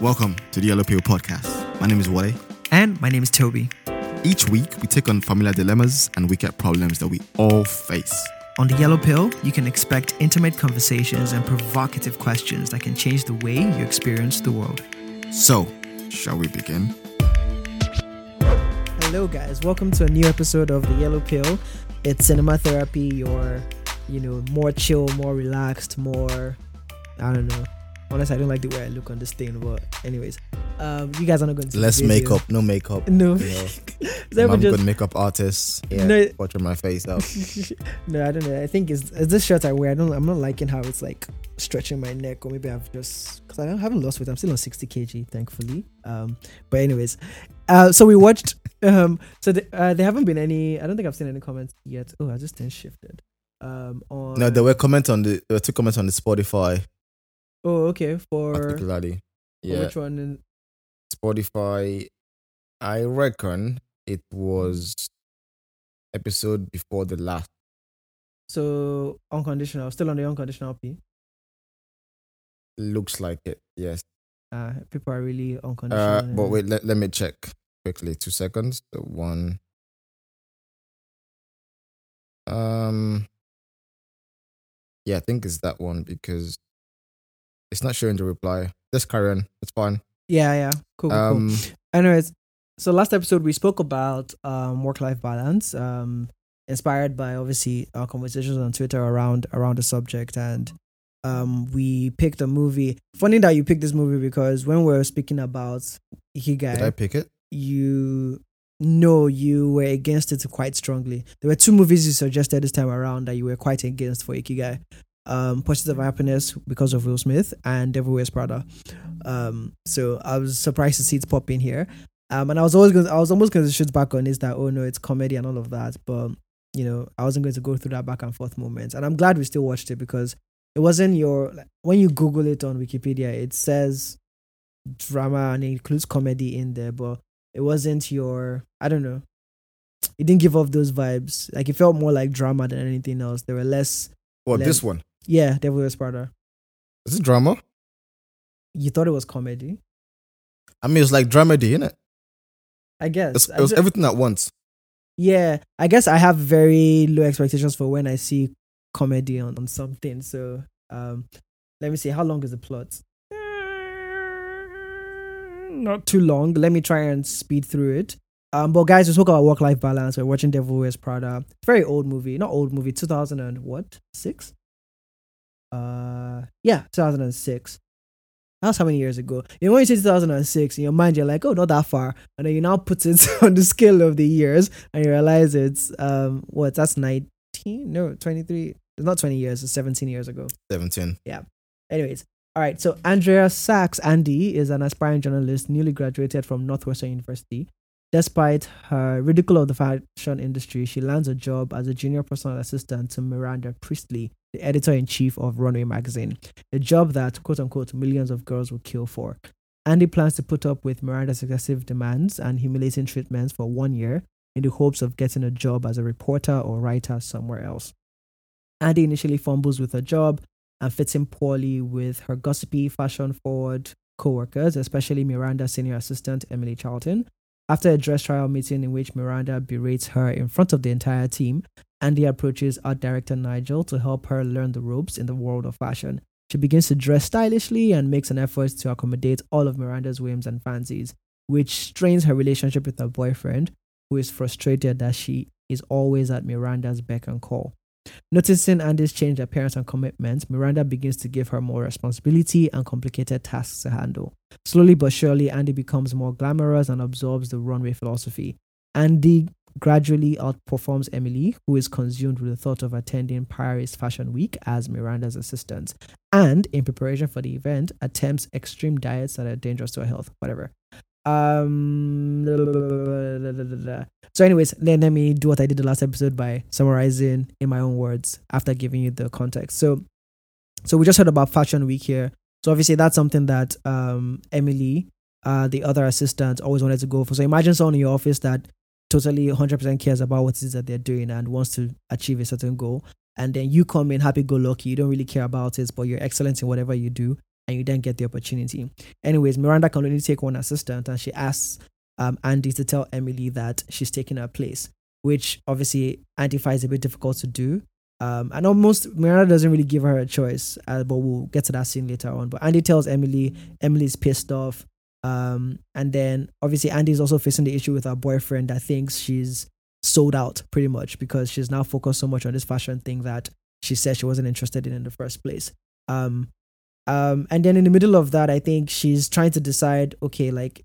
Welcome to the Yellow Pill Podcast. My name is Wole. And my name is Tobi. Each week, we take on familiar dilemmas and wicked problems that we all face. On the Yellow Pill, you can expect intimate conversations and provocative questions that can change the way you experience the world. So, shall we begin? Hello, guys. Welcome to a new episode of the Yellow Pill. It's cinema therapy, your, you know, more chill, more relaxed, more, I don't know. Honestly, I don't like the way I look on this thing, but anyways, um, you guys are not going to Less see the video. makeup, no makeup. No, You know, So I'm just- good makeup artist. Yeah, No. watching my face out. no, I don't know. I think it's, it's this shirt I wear. I don't. I'm not liking how it's like stretching my neck, or maybe I've just because I don't- haven't lost weight. I'm still on 60 kg, thankfully. Um, but anyways, uh, so we watched. Um, so the, uh, there haven't been any. I don't think I've seen any comments yet. Oh, I just then shifted. Um, on No, there were comments on the there were two comments on the Spotify Oh, okay. For, particularly. Yeah, which one? In, Spotify. I reckon it was episode before the last. so unconditional. Still on the unconditional P. Looks like it. Yes. Uh, people are really unconditional. Uh, but wait, let, let me check quickly. Two seconds. The one. Um. Yeah, I think it's that one because it's not showing the reply. Just carry on. It's fine. Yeah, yeah. Cool. cool, cool. Um. Anyways, so last episode we spoke about um, work-life balance, um, inspired by obviously our conversations on Twitter around around the subject, and um, we picked a movie. Funny that you picked this movie because when we were speaking about Ikigai, Did I pick it? you no, you were against it quite strongly. There were two movies you suggested this time around that you were quite against for Ikigai. Um, Pursuit of Happiness because of Will Smith and Devil Wears Prada. Um, so I was surprised to see it pop in here. Um, and I was always going, I was almost going to shoot back on this that oh no, it's comedy and all of that, but you know, I wasn't going to go through that back and forth moment. And I'm glad we still watched it because it wasn't your like, when you Google it on Wikipedia, it says drama and it includes comedy in there, but it wasn't your I don't know. It didn't give off those vibes. Like it felt more like drama than anything else. There were less What Let- this one? Yeah, Devil Wears Prada. Is it drama? You thought it was comedy? I mean, it's like dramedy, isn't it? I guess. It's, it was ju- everything at once. yeah, I guess I have very low expectations for when I see comedy on, on something. So um let me see how long is the plot? Not too long. Let me try and speed through it. Um, but guys, we spoke about work life balance. We're watching Devil Wears Prada. Very old movie, not old movie, two thousand and what six? Uh, yeah, two thousand and six. That's how many years ago. You know, when you say 2006, in your mind, you're like, oh, not that far. And then you now put it on the scale of the years and you realize it's, um, what, that's 19? No, 23. It's not 20 years, it's 17 years ago. 17. yeah Anyways, all right. So Andrea Sachs Andy is an aspiring journalist, newly graduated from Northwestern University. Despite her ridicule of the fashion industry, she lands a job as a junior personal assistant to Miranda Priestly, the editor in chief of Runway magazine, a job that quote unquote millions of girls will kill for. Andy plans to put up with Miranda's excessive demands and humiliating treatments for one year in the hopes of getting a job as a reporter or writer somewhere else. Andy initially fumbles with her job and fits in poorly with her gossipy, fashion forward co-workers, especially Miranda's senior assistant Emily Charlton. After a dress trial meeting in which Miranda berates her in front of the entire team, Andy approaches art director Nigel to help her learn the ropes in the world of fashion. She begins to dress stylishly and makes an effort to accommodate all of Miranda's whims and fancies, which strains her relationship with her boyfriend, who is frustrated that she is always at Miranda's beck and call. Noticing Andy's changed appearance and commitment, Miranda begins to give her more responsibility and complicated tasks to handle. Slowly but surely, Andy becomes more glamorous and absorbs the runway philosophy. Andy gradually outperforms Emily, who is consumed with the thought of attending Paris Fashion Week as Miranda's assistant, and in preparation for the event, attempts extreme diets that are dangerous to her health. Whatever. Um. So, anyways, let, let me do what I did the last episode by summarizing in my own words after giving you the context. So, so we just heard about Fashion Week here. So obviously that's something that um Emily, uh, the other assistant, always wanted to go for. So imagine someone in your office that totally 100% cares about what it is that they're doing and wants to achieve a certain goal. And then you come in happy go lucky, you don't really care about it, but you're excellent in whatever you do. and you then get the opportunity. Anyways, Miranda can only take one assistant, and she asks um, Andy to tell Emily that she's taking her place, which obviously Andy finds a bit difficult to do. Um, and almost Miranda doesn't really give her a choice, uh, but we'll get to that scene later on. But Andy tells Emily, Emily's pissed off. Um, and then obviously Andy's also facing the issue with her boyfriend that thinks she's sold out pretty much because she's now focused so much on this fashion thing that she said she wasn't interested in in the first place. Um, um, and then in the middle of that, I think she's trying to decide, okay, like,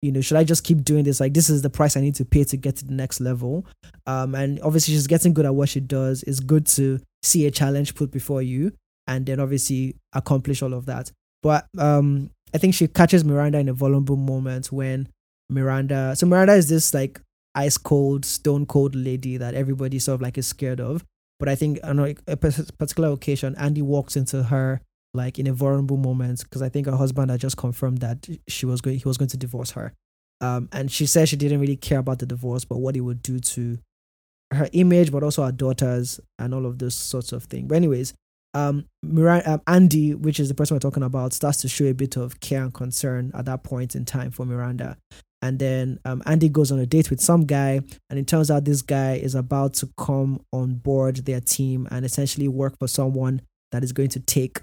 you know, should I just keep doing this? Like, this is the price I need to pay to get to the next level. Um, and obviously she's getting good at what she does. It's good to see a challenge put before you and then obviously accomplish all of that. But um, I think she catches Miranda in a vulnerable moment when Miranda. So Miranda is this like ice cold, stone cold lady that everybody sort of like is scared of. But I think on a particular occasion, Andy walks into her like in a vulnerable moment because I think her husband had just confirmed that she was going, he was going to divorce her. Um, and she said she didn't really care about the divorce, but what it would do to her image, but also her daughters and all of those sorts of things. But anyways, um, Miranda, um, Andy, which is the person we're talking about, starts to show a bit of care and concern at that point in time for Miranda. And then um, Andy goes on a date with some guy, and it turns out this guy is about to come on board their team and essentially work for someone that is going to take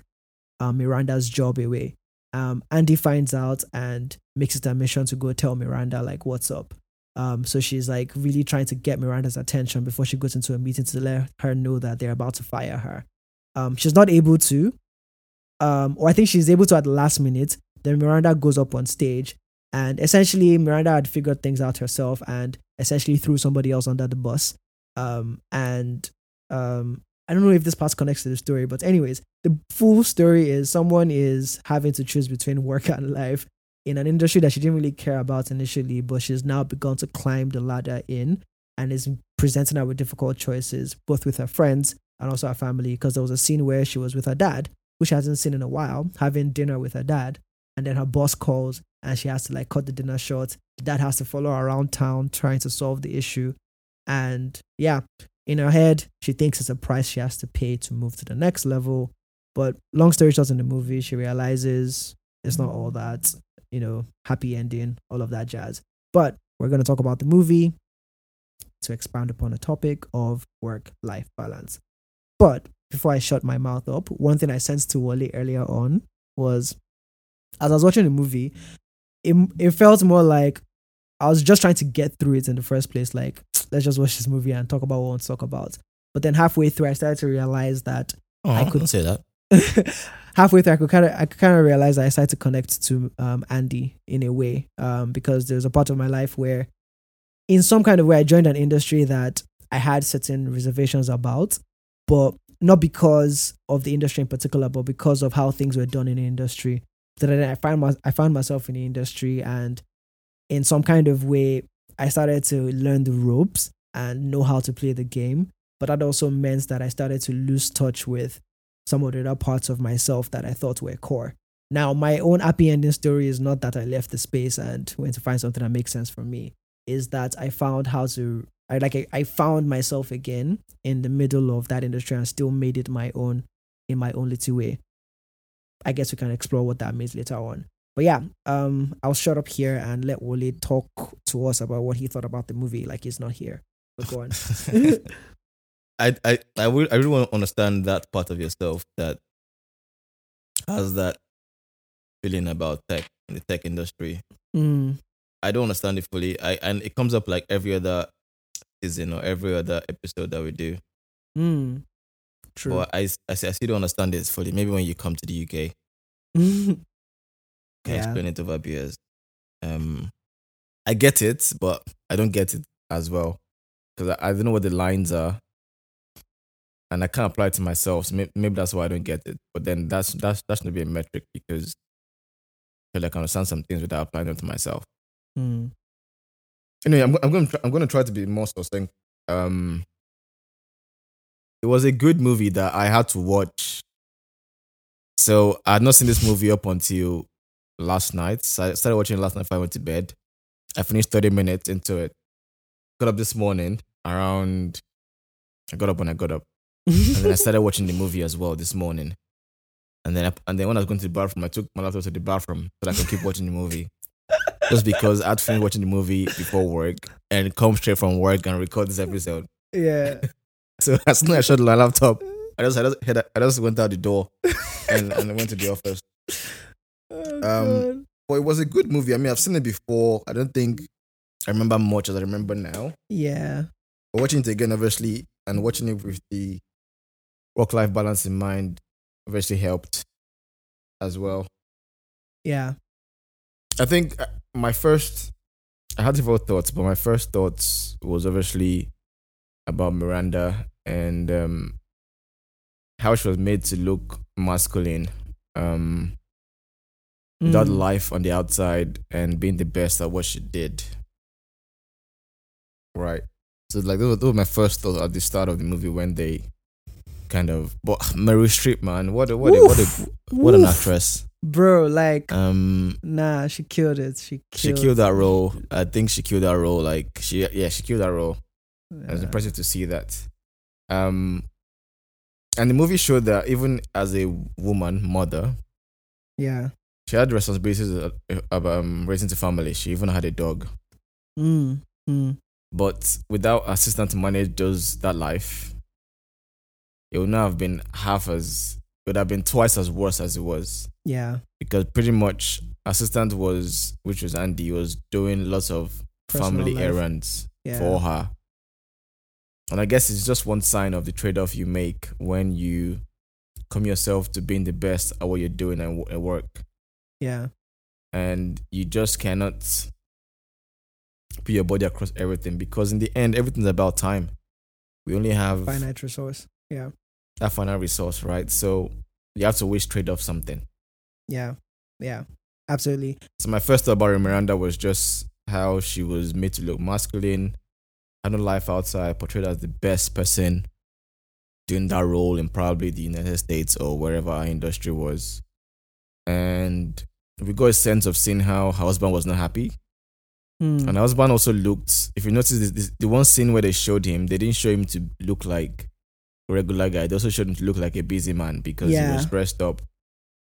um, Miranda's job away. Um, Andy finds out and makes it a mission to go tell Miranda like what's up. Um, so she's like really trying to get Miranda's attention before she goes into a meeting to let her know that they're about to fire her. Um, she's not able to, um, or I think she's able to at the last minute. Then Miranda goes up on stage, and essentially Miranda had figured things out herself and essentially threw somebody else under the bus. Um, and um, I don't know if this part connects to the story, but anyways, the full story is someone is having to choose between work and life in an industry that she didn't really care about initially, but she's now begun to climb the ladder in and is presenting her with difficult choices, both with her friends and also her family because there was a scene where she was with her dad, which she hasn't seen in a while, having dinner with her dad. And then her boss calls and she has to like cut the dinner short. The dad has to follow around town trying to solve the issue. And yeah, in her head, she thinks it's a price she has to pay to move to the next level. But long story short, in the movie, she realizes it's not all that, you know, happy ending, all of that jazz. But we're going to talk about the movie to expand upon the topic of work life balance. But before I shut my mouth up, one thing I sensed to Wally earlier on was as I was watching the movie, it, it felt more like I was just trying to get through it in the first place. Like, let's just watch this movie and talk about what we want to talk about. But then halfway through, I started to realize that oh, I could say that. halfway through, I could kind of I could kind of realize that I started to connect to um, Andy in a way um, because there's a part of my life where, in some kind of way, I joined an industry that I had certain reservations about, but not because of the industry in particular, but because of how things were done in the industry. That I found my, I found myself in the industry, and in some kind of way, I started to learn the ropes and know how to play the game. But that also meant that I started to lose touch with some of the other parts of myself that I thought were core. Now, my own happy ending story is not that I left the space and went to find something that makes sense for me. Is that I found how to I like I, I found myself again in the middle of that industry and still made it my own in my own little way. I guess we can explore what that means later on. But yeah, um, I'll shut up here and let Wally talk to us about what he thought about the movie. Like he's not here. But go on. I I I, would, I really want to understand that part of yourself that has that feeling about tech in the tech industry. Mm. I don't understand it fully. I and it comes up like every other season or every other episode that we do. Mm, true. But I, I, I still don't understand it fully. Maybe when you come to the UK, can yeah. explain it over beers. Um, I get it, but I don't get it as well because I, I don't know what the lines are, and I can't apply it to myself. So maybe, maybe that's why I don't get it. But then that's that's that shouldn't be a metric because I feel like I understand some things without applying them to myself. Mm. Anyway, I'm, I'm going to I'm going to try to be more succinct. Um, it was a good movie that I had to watch. So I had not seen this movie up until last night. So I started watching it last night before I went to bed. I finished 30 minutes into it. Got up this morning around. I got up when I got up, and then I started watching the movie as well this morning. And then I, and then when I was going to the bathroom, I took my laptop to the bathroom so that I could keep watching the movie. Just because I'd finished watching the movie before work and come straight from work and record this episode. Yeah. So as soon as I shut my laptop, I just I just, I just went out the door and, and I went to the office. Oh, Um, But it was a good movie. I mean, I've seen it before. I don't think I remember much as I remember now. yeah. But watching it again, obviously, and watching it with the work life balance in mind, obviously helped as well. Yeah. I think my first, I had several thoughts, but my first thoughts was obviously about Miranda and um, how she was made to look masculine, um, Mm. life on the outside and being the best at what she did. Right. So like those were, those were my first thoughts at the start of the movie when they kind of. But Meryl Streep, man, what a what a what a what an actress. Bro, like Um, nah, she killed it. She killed she killed, that role. I think she killed that role. Like she, yeah, she killed that role. It was Yeah. impressive to see that. Um, and the movie showed that even as a woman, mother, Yeah. she had responsibilities of, of um, raising the family. She even had a dog. Mm. Mm. But without assistant to manage those that life, it would not have been half as. It would have been twice as worse as it was Yeah. because pretty much assistant was, which was Andy, was doing lots of Personal family life. errands Yeah. for her. And I guess it's just one sign of the trade off you make when you come yourself to being the best at what you're doing and at work. Yeah. And you just cannot put your body across everything because in the end, everything's about time. We only have Finite resource. Yeah. That final resource, right? So you have to always trade off something. Yeah. Yeah. Absolutely. So my first thought about Miranda was just how she was made to look masculine, had no life outside, portrayed as the best person doing that role in probably the United States or wherever our industry was. And we got a sense of seeing how her husband was not happy. Mm. And her husband also looked, if you notice, this, this, the one scene where they showed him, they didn't show him to look like regular guy. They also shouldn't look like a busy man because Yeah. he was dressed up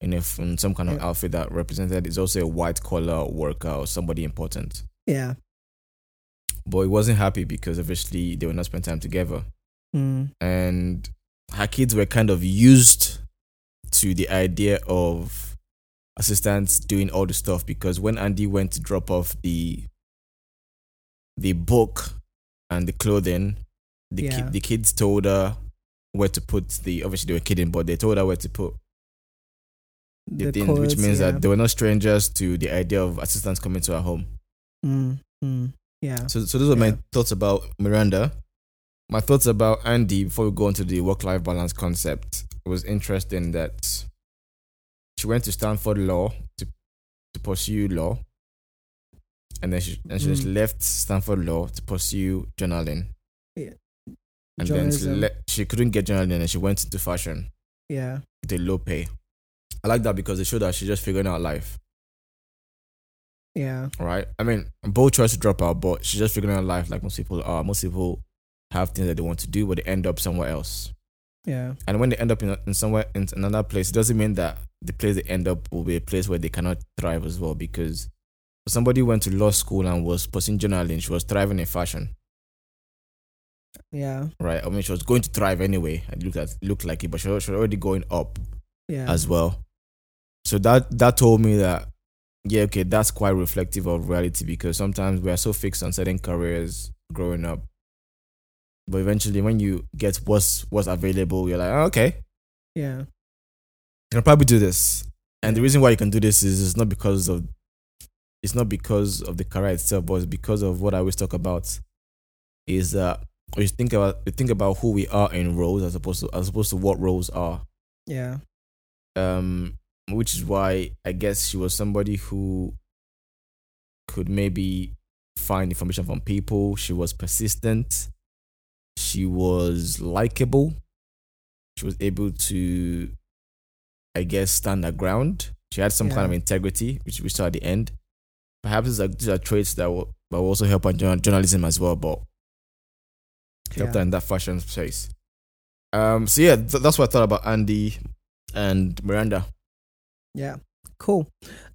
in, a, in some kind of Yeah. outfit that represented is also a white collar worker or somebody important. Yeah. But he wasn't happy because obviously they were not spending time together. Mm. And her kids were kind of used to the idea of assistants doing all the stuff because when Andy went to drop off the the book and the clothing, the ki- the kids told her where to put the obviously they were kidding, but they told her where to put the, The things, codes, which means yeah. that they were not strangers to the idea of assistants coming to her home. Mm. Mm. Yeah. So, so those are my thoughts about Miranda. My thoughts about Andy before we go into the work-life balance concept it was interesting that she went to Stanford Law to to pursue law, and then she and she just Mm. left Stanford Law to pursue journaling. And then she, le- she couldn't get journalism and she went into fashion Yeah. a low pay. I like that because it showed that she's just figuring out life. Yeah. right? I mean, both tries to drop out, but she's just figuring out life like most people are. Most people have things that they want to do, but they end up somewhere else. Yeah. And when they end up in, in somewhere in another place, it doesn't mean that the place they end up will be a place where they cannot thrive as well. Because somebody went to law school and was pursuing journalism, she was thriving in fashion, Yeah. right? I mean, she was going to thrive anyway. It looked at looked like it, but she was, she was already going up Yeah. as well. So that that told me that yeah, okay, that's quite reflective of reality because sometimes we are so fixed on certain careers growing up. But eventually when you get what's what's available, you're like, oh, okay, yeah. I can probably do this. And the reason why you can do this is it's not because of it's not because of the career itself, but it's because of what I always talk about. Is that we think about we think about who we are in roles as opposed to as opposed to what roles are. Yeah. um, which is why I guess she was somebody who could maybe find information from people. She was persistent. She was likable. She was able to, I guess, stand her ground. She had some kind of integrity, which we saw at the end. Perhaps these are, these are traits that will, that will also help journal- journalism as well, but helped Yeah. in that fashion space. Um, so yeah, th- that's what I thought about Andy and Miranda. Yeah. Cool.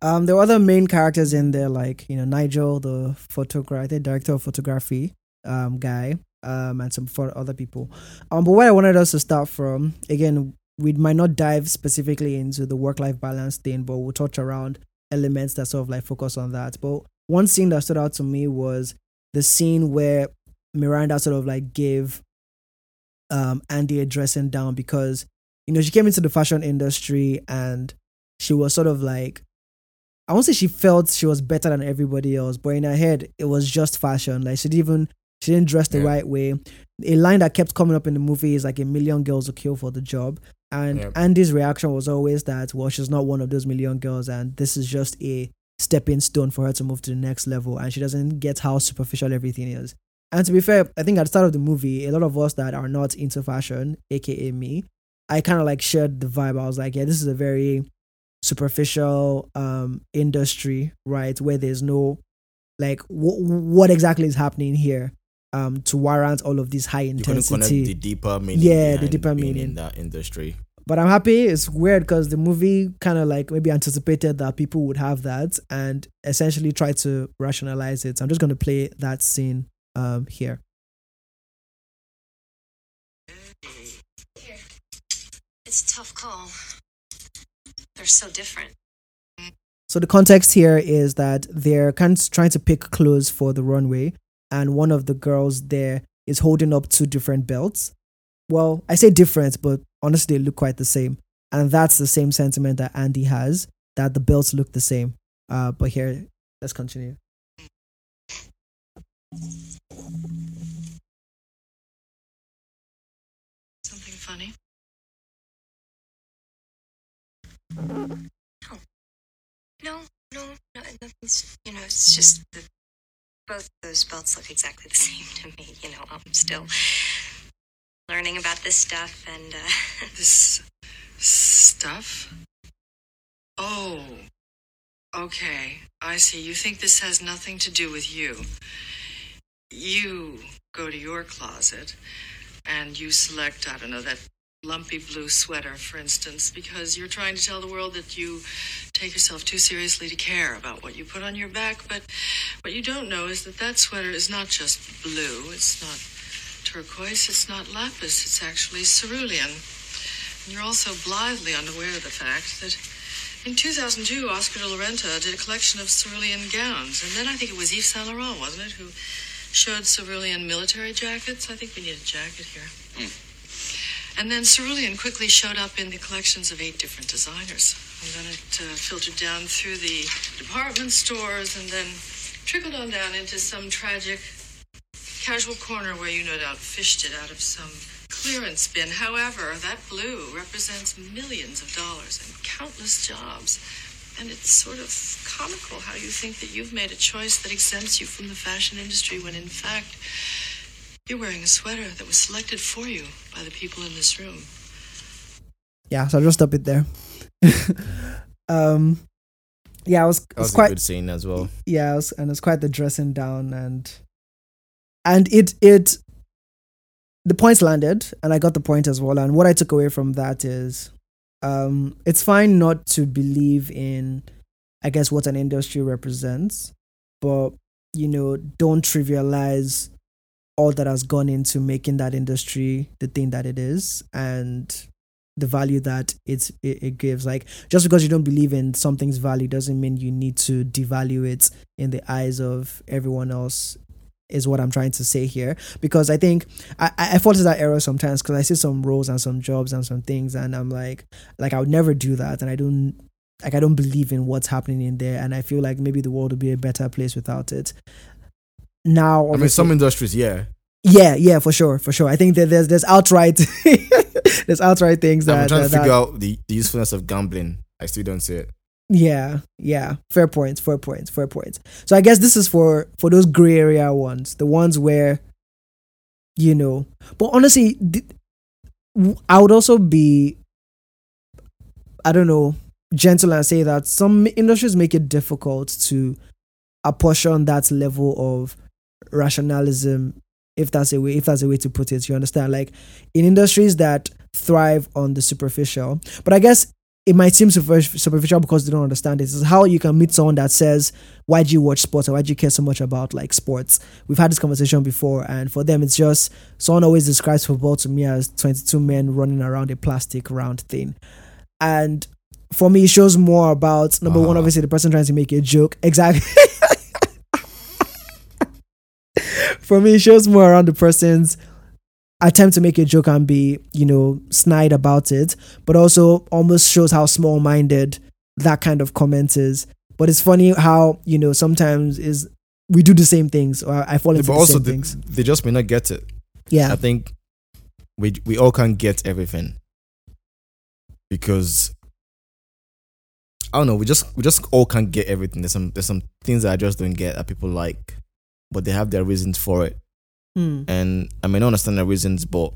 Um, there were other main characters in there, like you know Nigel, the photographer, the director of photography, um, guy, um, and some for other people. Um, but what I wanted us to start from, again, we might not dive specifically into the work-life balance thing, but we'll touch around elements that sort of like focus on that. But one scene that stood out to me was the scene where Miranda sort of like gave um Andy a dressing down because you know she came into the fashion industry and she was sort of like I won't say she felt she was better than everybody else, but in her head it was just fashion. Like she didn't even she didn't dress the yeah. right way. A line that kept coming up in the movie is like a million girls will kill for the job. And. Andy's reaction was always that, well, she's not one of those million girls, and this is just a stepping stone for her to move to the next level. And she doesn't get how superficial everything is. And to be fair, I think at the start of the movie, a lot of us that are not into fashion, aka me, I kind of like shared the vibe. I was like, yeah, this is a very superficial um industry, right? Where there's no like w- what exactly is happening here um to warrant all of this high intensity. the deeper meaning. Yeah, the deeper meaning in that industry. But I'm happy. It's weird because the movie kind of like maybe anticipated that people would have that and essentially try to rationalize it. So I'm just going to play that scene um, here. Here. It's a tough call. They're so different. So the context here is that they're kind of trying to pick clothes for the runway, and one of the girls there is holding up two different belts. Well, I say different, but honestly, they look quite the same, and that's the same sentiment that Andy has that the belts look the same. Uh, but here, let's continue. Something funny? No. No, no, no, nothing's, you know, it's just the, both those belts look exactly the same to me. You know, I'm still learning about this stuff and, uh. this stuff? Oh, okay. I see. You think this has nothing to do with you you go to your closet and you select, I don't know, that lumpy blue sweater, for instance, because you're trying to tell the world that you take yourself too seriously to care about what you put on your back. But what you don't know is that that sweater is not just blue, it's not turquoise, it's not lapis, it's actually cerulean. And you're also blithely unaware of the fact that in 2002, Oscar de la Renta did a collection of cerulean gowns. And then I think it was Yves Saint Laurent, wasn't it, who showed cerulean military jackets. I think we need a jacket here. Mm. And then cerulean quickly showed up in the collections of eight different designers. And then it uh, filtered down through the department stores and then trickled on down into some tragic casual corner where you no doubt fished it out of some clearance bin. However, that blue represents millions of dollars and countless jobs. And it's sort of comical how you think that you've made a choice that exempts you from the fashion industry when in fact you're wearing a sweater that was selected for you by the people in this room. Yeah, so I'll just stop it there. um yeah, it was, it was quite a good scene as well. Yeah, it was, and it's quite the dressing down and and it it the points landed and I got the point as well. And what I took away from that is um, it's fine not to believe in, I guess, what an industry represents, but you know, don't trivialize all that has gone into making that industry the thing that it is and the value that it's it, it gives. Like just because you don't believe in something's value doesn't mean you need to devalue it in the eyes of everyone else is what I'm trying to say here because I think I, I fall into that error sometimes because I see some roles and some jobs and some things and I'm like like I would never do that and I don't like I don't believe in what's happening in there and I feel like maybe the world would be a better place without it. Now I mean some industries, yeah. Yeah, yeah, for sure, for sure. I think that there's there's outright there's outright things that I'm trying that, to figure that, out the, the usefulness of gambling. I still don't see it. Yeah, yeah. Fair points, fair points, fair points. So I guess this is for for those gray area ones, the ones where you know. But honestly, I would also be I don't know, gentle and say that some industries make it difficult to apportion that level of rationalism if that's a way if that's a way to put it you understand like in industries that thrive on the superficial but i guess it might seem superficial because they don't understand it. It's how you can meet someone that says, "Why do you watch sports? Or why do you care so much about like sports?" We've had this conversation before, and for them, it's just someone always describes football to me as twenty-two men running around a plastic round thing, and for me, it shows more about number uh-huh. one, obviously the person trying to make a joke. Exactly. for me, it shows more around the person's attempt to make a joke and be, you know, snide about it, but also almost shows how small minded that kind of comment is. But it's funny how, you know, sometimes is we do the same things or I fall into yeah, but the also same they, things. They just may not get it. Yeah. I think we we all can't get everything. Because I don't know, we just we just all can't get everything. There's some there's some things that I just don't get that people like, but they have their reasons for it. Mm. And I may not understand the reasons, but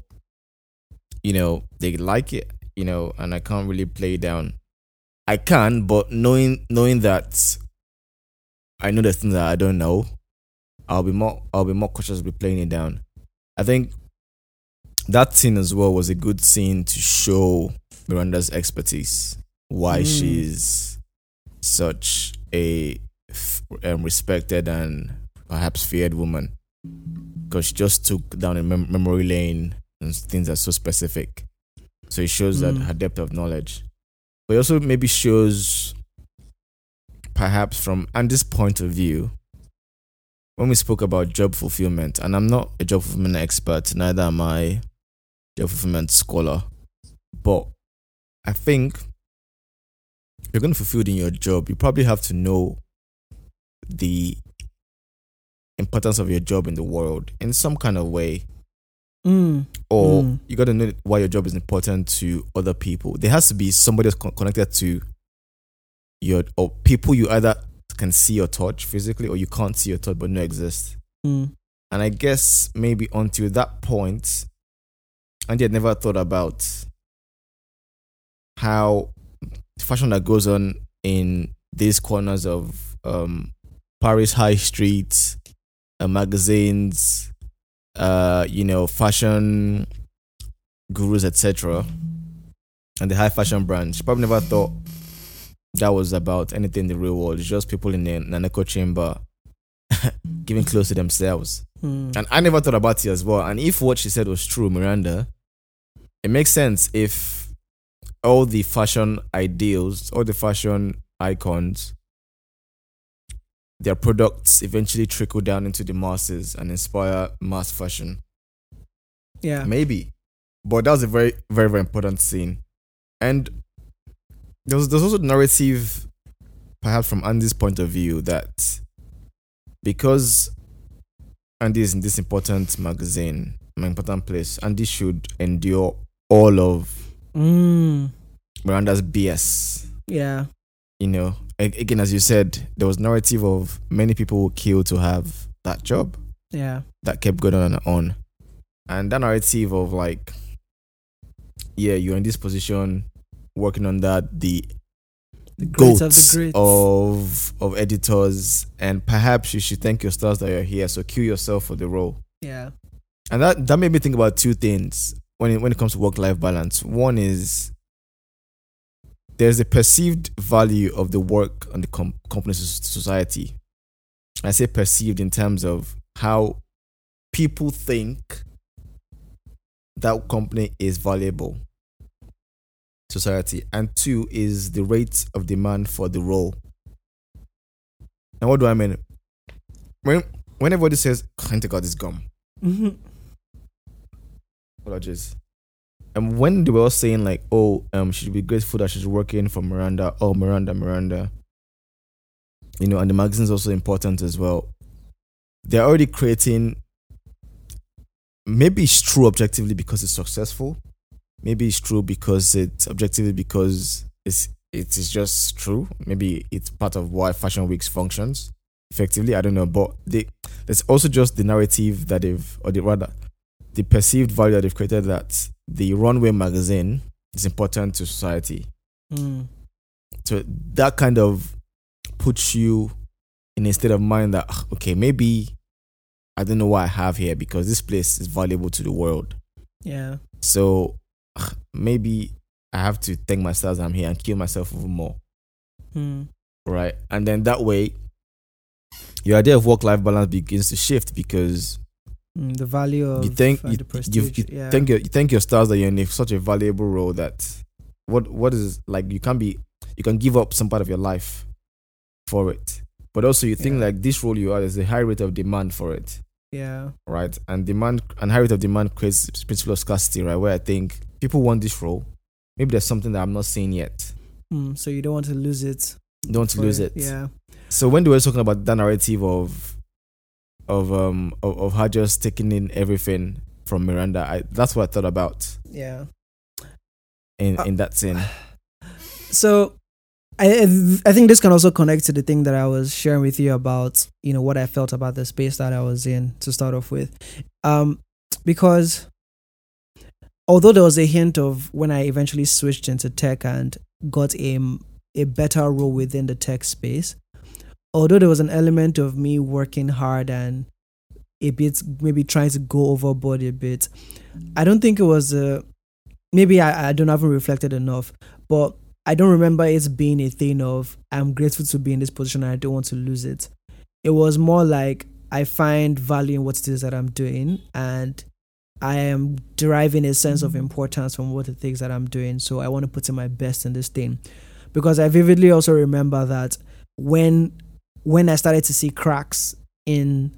you know, they like it, you know, and I can't really play down. I can, but knowing knowing that I know the things that I don't know, I'll be more I'll be more cautious with playing it down. I think that scene as well was a good scene to show Miranda's expertise, why mm. she's such a um, respected and perhaps feared woman because she just took down a mem- memory lane and things are so specific. So it shows mm. that her depth of knowledge. But it also maybe shows, perhaps from Andy's point of view, when we spoke about job fulfillment, and I'm not a job fulfillment expert, neither am I job fulfillment scholar, but I think if you're going to fulfill in your job, you probably have to know the importance of your job in the world in some kind of way. Mm. Or mm. you got to know why your job is important to other people. There has to be somebody that's connected to your or people you either can see or touch physically or you can't see or touch but no exist. Mm. And I guess maybe until that point, and had never thought about how fashion that goes on in these corners of um, Paris High Street uh, magazines, uh, you know, fashion gurus, etc., and the high fashion brands. She probably never thought that was about anything in the real world. It's just people in the, echo chamber giving close to themselves. Mm. And I never thought about it as well. And if what she said was true, Miranda, it makes sense if all the fashion ideals, all the fashion icons their products eventually trickle down into the masses and inspire mass fashion. Yeah. Maybe. But that was a very, very, very important scene. And there's there's also narrative, perhaps from Andy's point of view, that because Andy is in this important magazine, an important place, Andy should endure all of mm. Miranda's BS. Yeah. You know, again, as you said, there was narrative of many people who killed to have that job. Yeah. That kept going on and on. And that narrative of like, yeah, you're in this position, working on that, the, the goats of, the of of editors, and perhaps you should thank your stars that you're here. So kill yourself for the role. Yeah. And that that made me think about two things when it, when it comes to work life balance. One is there's a perceived value of the work on the com- company's society. I say perceived in terms of how people think that company is valuable society and two is the rate of demand for the role now what do i mean when when everybody says can't take out this gum mm-hmm. apologies and when they were all saying like, oh, um, she should be grateful that she's working for Miranda. Oh, Miranda, Miranda. You know, and the magazine's also important as well. They're already creating. Maybe it's true objectively because it's successful. Maybe it's true because it's objectively because it's it is just true. Maybe it's part of why Fashion Weeks functions effectively. I don't know, but they, there's also just the narrative that they've, or the rather, the perceived value that they've created that the runway magazine is important to society. Mm. So that kind of puts you in a state of mind that okay, maybe I don't know what I have here because this place is valuable to the world. Yeah. So maybe I have to thank myself I'm here and kill myself even more. Hmm. Right. And then that way your idea of work life balance begins to shift because Mm, the value of you think you, the you, you yeah. thank your you thank your stars that you're in such a valuable role that what what is like you can be you can give up some part of your life for it. But also you think Yeah. like this role you are there's a high rate of demand for it. yeah. right? And demand and high rate of demand creates principle of scarcity, right? Where I think people want this role. Maybe there's something that I'm not seeing yet. Hmm, so you don't want to lose it. Don't want to lose it. Yeah. So when they were talking about that narrative of of um of, of her just taking in everything from Miranda, I that's what I thought about Yeah. in Uh, in that scene. so I I think this can also connect to the thing that I was sharing with you about you know what I felt about the space that I was in to start off with, um, because although there was a hint of when I eventually switched into tech and got a a better role within the tech space, although there was an element of me working hard and a bit maybe trying to go overboard a bit, I don't think it was a maybe I, I don't haven't reflected enough, but I don't remember it being a thing of I'm grateful to be in this position and I don't want to lose it. It was more like I find value in what it is that I'm doing and I am deriving a sense of mm-hmm. importance from what it is that I'm doing. So I want to put in my best in this thing. Because I vividly also remember that when when I started to see cracks in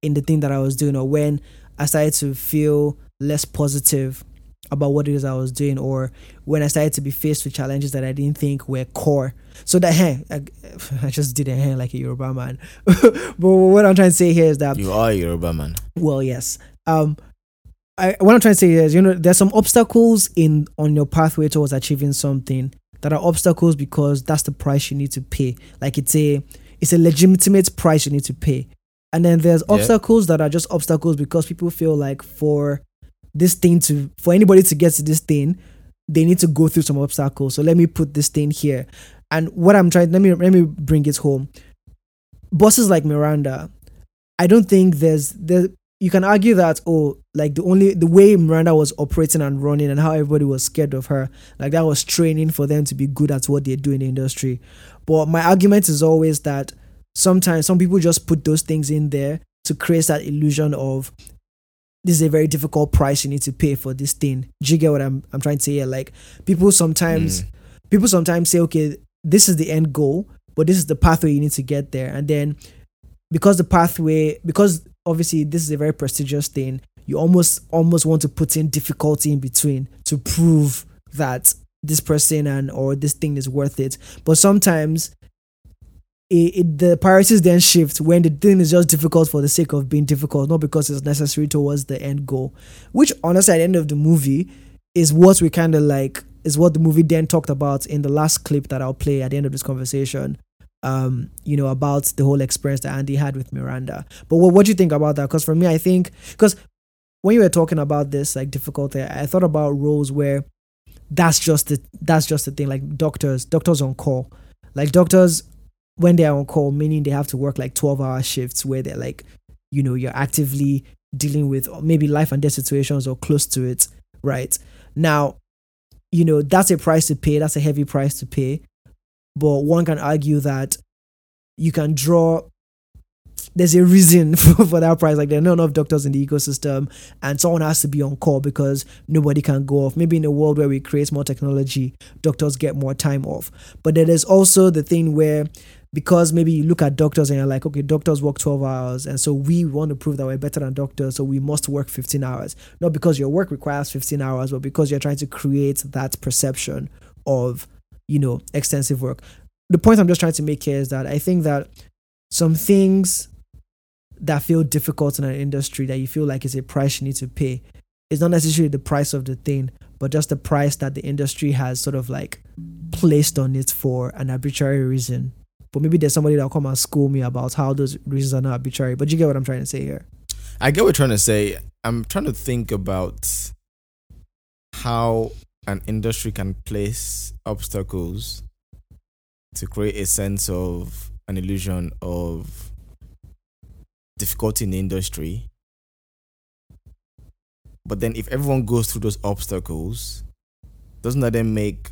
in the thing that I was doing or when I started to feel less positive about what it is I was doing or when I started to be faced with challenges that I didn't think were core. So that hey, I, I just did a hand like a Yoruba man. but what I'm trying to say here is that You are a Yoruba man. well, yes. Um, I what I'm trying to say is, you know, there's some obstacles in on your pathway towards achieving something that are obstacles because that's the price you need to pay. Like it's a it's a legitimate price you need to pay. And then there's Yeah. obstacles that are just obstacles because people feel like for this thing to for anybody to get to this thing, they need to go through some obstacles. So let me put this thing here. And what I'm trying let me let me bring it home. Bosses like Miranda, I don't think there's there you can argue that oh like the only the way Miranda was operating and running and how everybody was scared of her like that was training for them to be good at what they do in the industry but my argument is always that sometimes some people just put those things in there to create that illusion of this is a very difficult price you need to pay for this thing. Do you get what I'm I'm trying to say? Here like people sometimes Mm. people sometimes say okay this is the end goal but this is the pathway you need to get there. And then because the pathway because obviously this is a very prestigious thing you almost almost want to put in difficulty in between to prove that this person and or this thing is worth it but sometimes it, it, the priorities then shift when the thing is just difficult for the sake of being difficult not because it's necessary towards the end goal which honestly at the end of the movie is what we kind of like is what the movie then talked about in the last clip that I'll play at the end of this conversation um, you know, about the whole experience that Andy had with Miranda. But what what do you think about that? Because for me, I think because when you were talking about this like difficulty, I thought about roles where that's just the that's just the thing. Like doctors, doctors on call, like doctors when they're on call, meaning they have to work like twelve hour shifts where they're like, you know, you're actively dealing with maybe life and death situations or close to it, right? Now, you know, that's a price to pay. That's a heavy price to pay but one can argue that you can draw there's a reason for, for that price. Like there are not enough doctors in the ecosystem and someone has to be on call because nobody can go off. Maybe in a world where we create more technology doctors get more time off. But there's also the thing where because maybe you look at doctors and you're like okay doctors work 12 hours and so we want to prove that we're better than doctors so we must work 15 hours. Not because your work requires 15 hours but because you're trying to create that perception of you know extensive work. The point i'm just trying to make here is that i think that some things that feel difficult in an industry that you feel like is a price you need to pay It's not necessarily the price of the thing but just the price that the industry has sort of like placed on it for an arbitrary reason. But maybe there's somebody that'll come and school me about how those reasons are not arbitrary. But you get what i'm trying to say here. I get what you're trying to say. I'm trying to think about how an industry can place obstacles to create a sense of an illusion of difficulty in the industry. But then if everyone goes through those obstacles, doesn't that then make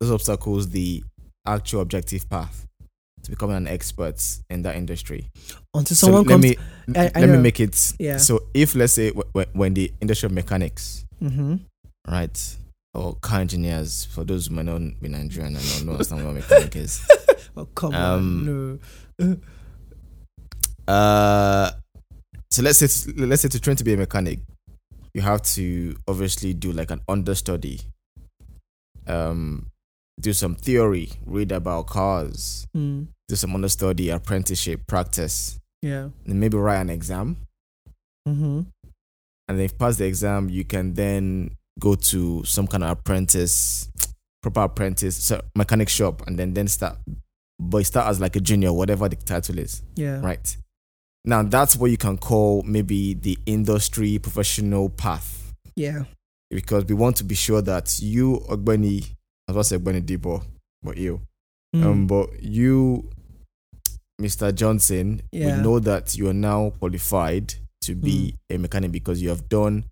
those obstacles the actual objective path to becoming an expert in that industry? Until someone so comes. let me I- I let me make it Yeah. so if let's say w- w- when the industry of mechanics mm-hmm. right or car engineers for those who might not be Nigerian and don't understand what mechanic is Oh come Um, on, no. uh so let's say let's say to train to be a mechanic you have to obviously do like an understudy um do some theory read about cars Mm, do some understudy apprenticeship practice yeah. and maybe write an exam Mm-hmm. and then if you pass the exam, you can then go to some kind of apprentice, proper apprentice, so mechanic shop, and then then start. But start as like a junior, whatever the title is, Yeah. right? Now that's what you can call maybe the industry professional path, Yeah. because we want to be sure that you, Ogbeni, I was to say Ogbeni Debo, but you, Mm, um, but you, Mr. Johnson, Yeah. we know that you are now qualified to be a mechanic because you have done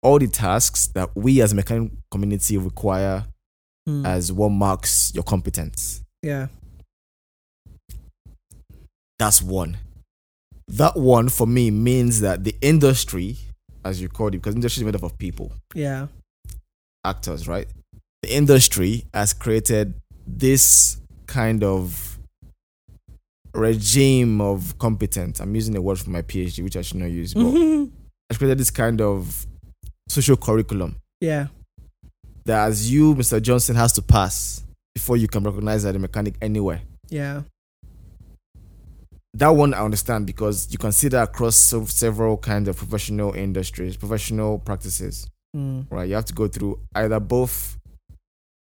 all the tasks that we as mechanic community require mm, as what marks your competence. yeah. That's one. That one for me means that the industry, as you called it, because industry is made up of people, Yeah. actors, right? The industry has created this kind of regime of competence. I'm using a word from my PhD, which I should not use, but Mhm. has created this kind of social curriculum Yeah. that as you, Mr. Johnson, has to pass before you can recognize that a mechanic anywhere. Yeah. That one I understand because you consider across so- several kinds of professional industries, professional practices, Mm, right? You have to go through either both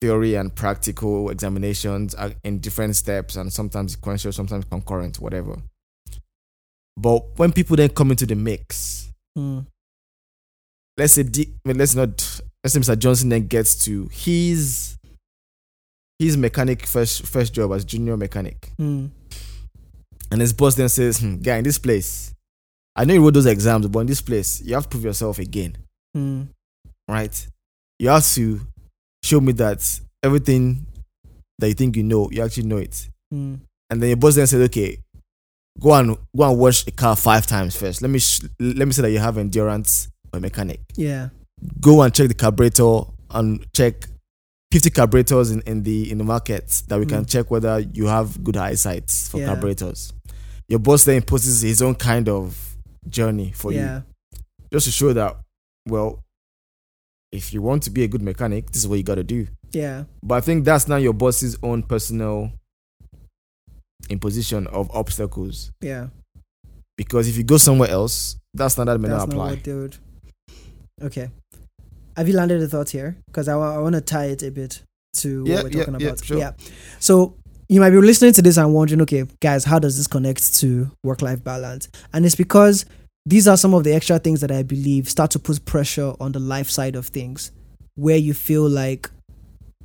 theory and practical examinations uh, in different steps and sometimes sequential, sometimes concurrent, whatever. But when people then come into the mix, mm, let's say D, I mean, let's not let's say Mr. Johnson then gets to his his mechanic first first job as junior mechanic, mm, and his boss then says, hmm, "Guy, in this place, I know you wrote those exams, but in this place, you have to prove yourself again, mm, right? You have to show me that everything that you think you know, you actually know it." mm, And then your boss then says, "Okay, go and go and wash a car five times first. Let me sh- let me say that you have endurance for a mechanic." yeah. go and check the carburetor and check 50 carburetors in, in the in the market that we can Mm. check whether you have good eyesight for Yeah. carburetors. Your boss then imposes his own kind of journey for yeah. you just to show that well if you want to be a good mechanic this is what you got to do Yeah. but i think that's now your boss's own personal imposition of obstacles Yeah. because if you go somewhere else that's not that may That's not not apply what they would. Okay. Have you landed a thought here? Because I, want to tie it a bit to Yeah, what we're yeah, talking yeah, about. sure. Yeah. So you might be listening to this and wondering, okay, guys, how does this connect to work life balance? And it's because these are some of the extra things that I believe start to put pressure on the life side of things where you feel like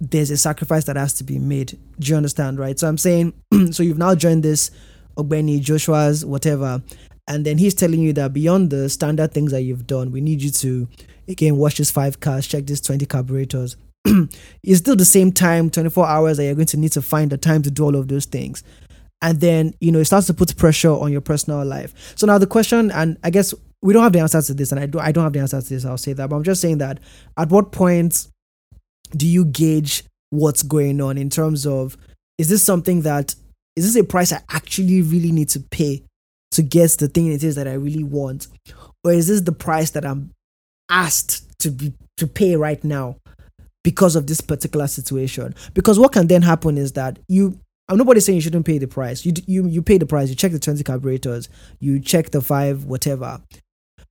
there's a sacrifice that has to be made. Do you understand, right? So I'm saying, so you've now joined this Ogbeni, Joshua's, whatever, and then he's telling you that beyond the standard things that you've done, we need you to again wash these five cars, check these 20 carburetors. it's still the same time, 24 hours that you're going to need to find the time to do all of those things. And then, you know, it starts to put pressure on your personal life. So now the question, and I guess we don't have the answer to this, and I do I don't have the answer to this, I'll say that, but I'm just saying that at what point do you gauge what's going on in terms of is this something that is this a price I actually really need to pay to get the thing it is that I really want? Or is this the price that I'm asked to be to pay right now because of this particular situation? Because what can then happen is that you uh, I'm nobody's saying you shouldn't pay the price. You you you pay the price, you check the 20 carburetors, you check the five, whatever.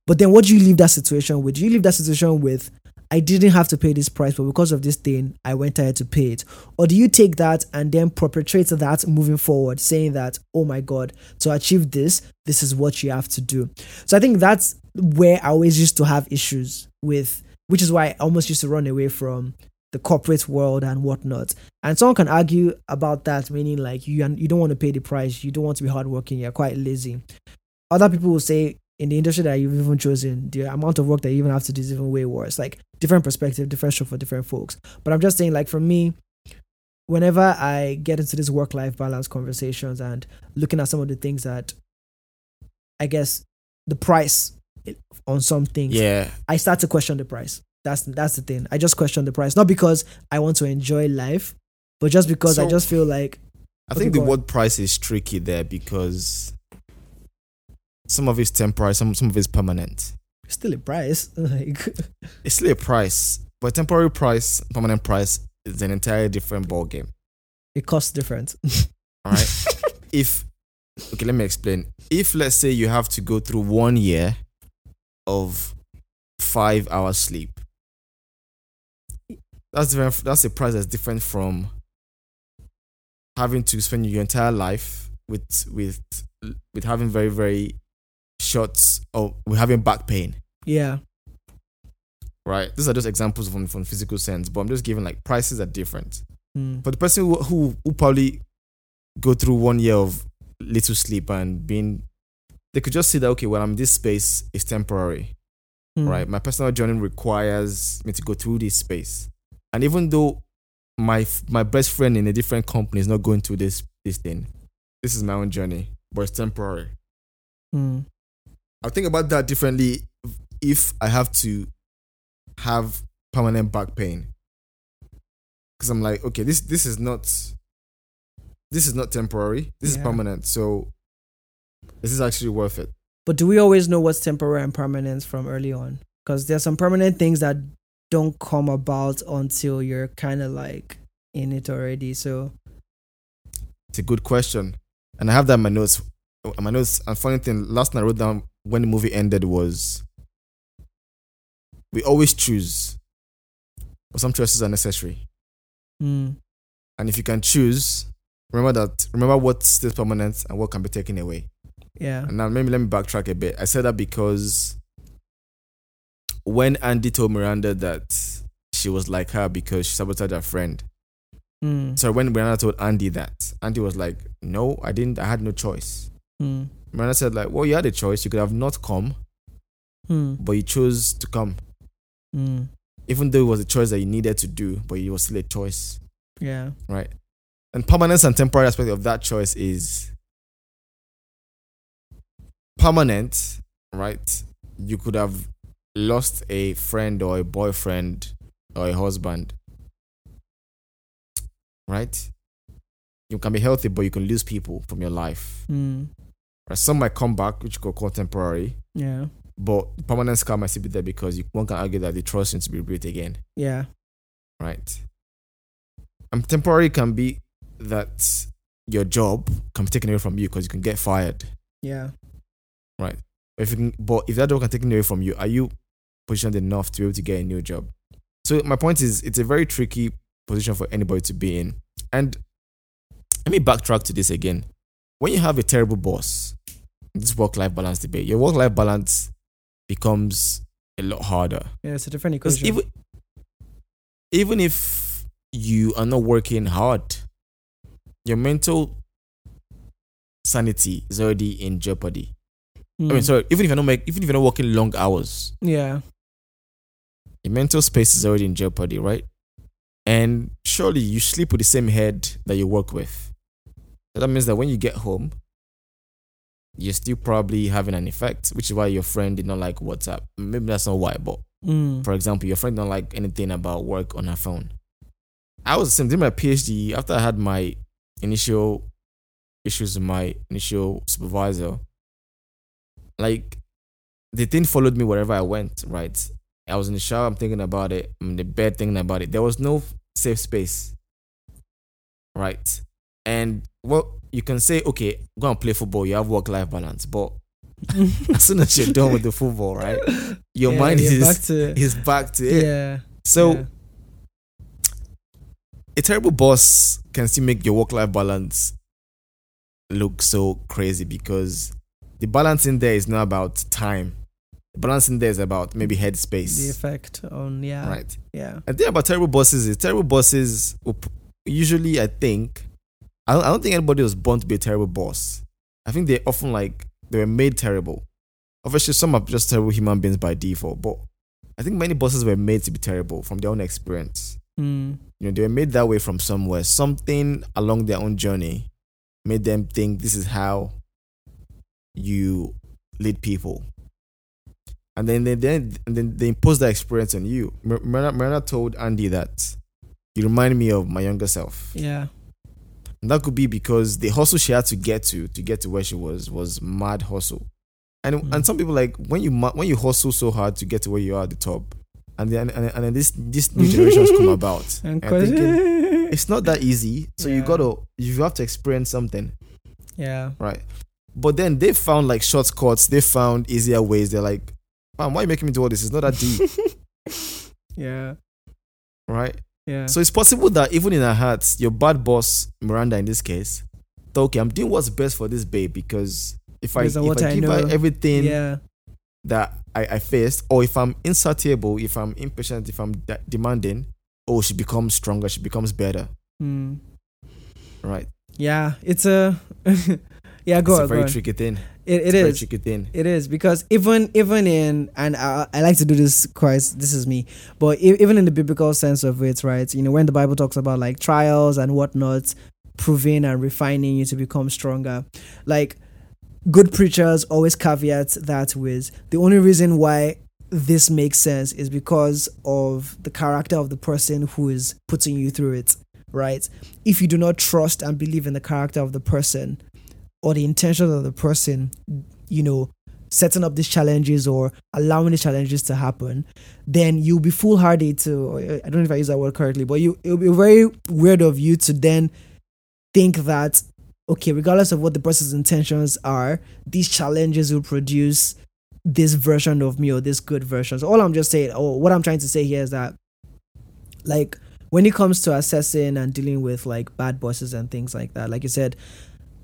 But then what do you leave that situation with? Do you leave that situation with I didn't have to pay this price, but because of this thing, I went ahead to pay it? Or do you take that and then perpetrate that moving forward, saying that, oh my God, to achieve this, this is what you have to do? So I think that's where I always used to have issues with, which is why I almost used to run away from the corporate world and whatnot. And someone can argue about that, meaning like you you don't want to pay the price, you don't want to be hardworking, you're quite lazy. Other people will say in the industry that you've even chosen, the amount of work that you even have to do is even way worse. Like different perspective, different show for different folks. But I'm just saying, like for me, whenever I get into this work life balance conversations and looking at some of the things that I guess the price on some things, Yeah. I start to question the price. That's that's the thing. I just question the price, not because I want to enjoy life, but just because I just feel like I think the on. word price is tricky there because some of it's temporary, some some of it's permanent. it's still a price. like It's still a price, but temporary price, permanent price is an entirely different ball game. it costs different. All right. if okay, let me explain. If let's say you have to go through one year of five hours sleep, that's different. That's a price that's different from having to spend your entire life with with with having very very short or with having back pain. yeah. Right. These are just examples from from physical sense, but I'm just giving like prices are different. Mm. For the person who, who who probably go through one year of little sleep and being, they could just see that okay, well, I'm in this space is temporary, Mm. right? My personal journey requires me to go through this space, and even though my my best friend in a different company is not going through this this thing, this is my own journey, but it's temporary. Mm. I'll think about that differently if I have to have permanent back pain. Because I'm like, okay, this this is not this is not temporary. This is permanent. So this is actually worth it. But do we always know what's temporary and permanent from early on? Because there's some permanent things that don't come about until you're kind of like in it already. So It's a good question. And I have that in my notes. In my notes, and funny thing, last night I wrote down when the movie ended was we always choose, but some choices are necessary. mm, And if you can choose, remember that remember what stays permanent and what can be taken away. Yeah. And now maybe let me backtrack a bit. I said that because when Andy told Miranda that she was like her because she sabotaged her friend. Mm, So when Miranda told Andy that, Andy was like, No, I didn't I had no choice. mm, Miranda said, like, well, you had a choice. You could have not come, mm, but you chose to come. mm, Even though it was a choice that you needed to do, but it was still a choice. yeah. right? And permanence and temporary aspect of that choice is permanent, right? You could have lost a friend or a boyfriend or a husband, right? You can be healthy, but you can lose people from your life. Mm, Right? Some might come back, which you could call temporary, yeah. but permanent scar might still be there because you, one can argue that the trust needs to be rebuilt again. Yeah. right? And temporary can be that your job can be taken away from you because you can get fired. Yeah. If you can, but if that job can take it away from you, are you positioned enough to be able to get a new job? So my point is, it's a very tricky position for anybody to be in. And let me backtrack to this again. When you have a terrible boss, this work-life balance debate, your work-life balance becomes a lot harder. Yeah. It's a different Because equation. even even if you are not working hard, your mental sanity is already in jeopardy. I mean, Mm, sorry, even if you're not make, even if you're not working long hours, Yeah. your mental space is already in jeopardy, right? And surely you sleep with the same head that you work with. So that means that when you get home, you're still probably having an effect, which is why your friend did not like WhatsApp. Maybe that's not why, but Mm, For example, your friend don't like anything about work on her phone. I was the same doing my PhD after I had my initial issues with my initial supervisor. Like the thing followed me wherever I went, right? I was in the shower, I'm thinking about it, I'm in the bed thinking about it. There was no safe space. Right? And well, you can say, okay, go and play football, you have work life balance. But as soon as you're done with the football, right? Your yeah, mind is back to is back to it. yeah. So yeah. a terrible boss can still make your work life balance look so crazy because the balance in there is not about time. The balancing there is about maybe headspace. The effect on yeah. Right. Yeah. And thing about terrible bosses is terrible bosses usually I think I don't, I don't think anybody was born to be a terrible boss. I think they often like they were made terrible. Obviously, some are just terrible human beings by default, but I think many bosses were made to be terrible from their own experience. Mm. You know, they were made that way from somewhere. Something along their own journey made them think this is how you lead people. And then they then and then they impose that experience on you. Miranda told Andy that you remind me of my younger self. Yeah. And that could be because the hustle she had to get to to get to where she was was mad hustle. And mm. and some people like when you when you hustle so hard to get to where you are at the top, and then and, and then this this new generations come about. and thinking, it's not that easy. So yeah. you gotta you have to experience something. Yeah. Right. But then they found like shortcuts. They found easier ways. They're like, man, why are you making me do all this? It's not that deep. yeah. Right. Yeah. So it's possible that even in her heart, your bad boss, Miranda in this case, thought, okay, I'm doing what's best for this babe because if I, if I, I give know. her everything yeah. that I, I faced, or if I'm insatiable, if I'm impatient, if I'm de- demanding, oh, she becomes stronger, she becomes better. Mm. Right. Yeah, it's a yeah. Go it's on, a very on. tricky thing. It, it is. tricky thing. It is because even even in and I, I like to do this quite. This is me, but even in the biblical sense of it, right? You know, when the Bible talks about like trials and whatnot, proving and refining you to become stronger, like good preachers always caveat that with the only reason why this makes sense is because of the character of the person who is putting you through it, right? If you do not trust and believe in the character of the person, or the intentions of the person, you know, setting up these challenges or allowing the challenges to happen, then you'll be foolhardy to, I don't know if I use that word correctly, but you, it'll be very weird of you to then think that, okay, regardless of what the person's intentions are, these challenges will produce this version of me or this good version. So all I'm just saying, or what I'm trying to say here is that, like, when it comes to assessing and dealing with like bad bosses and things like that, like you said,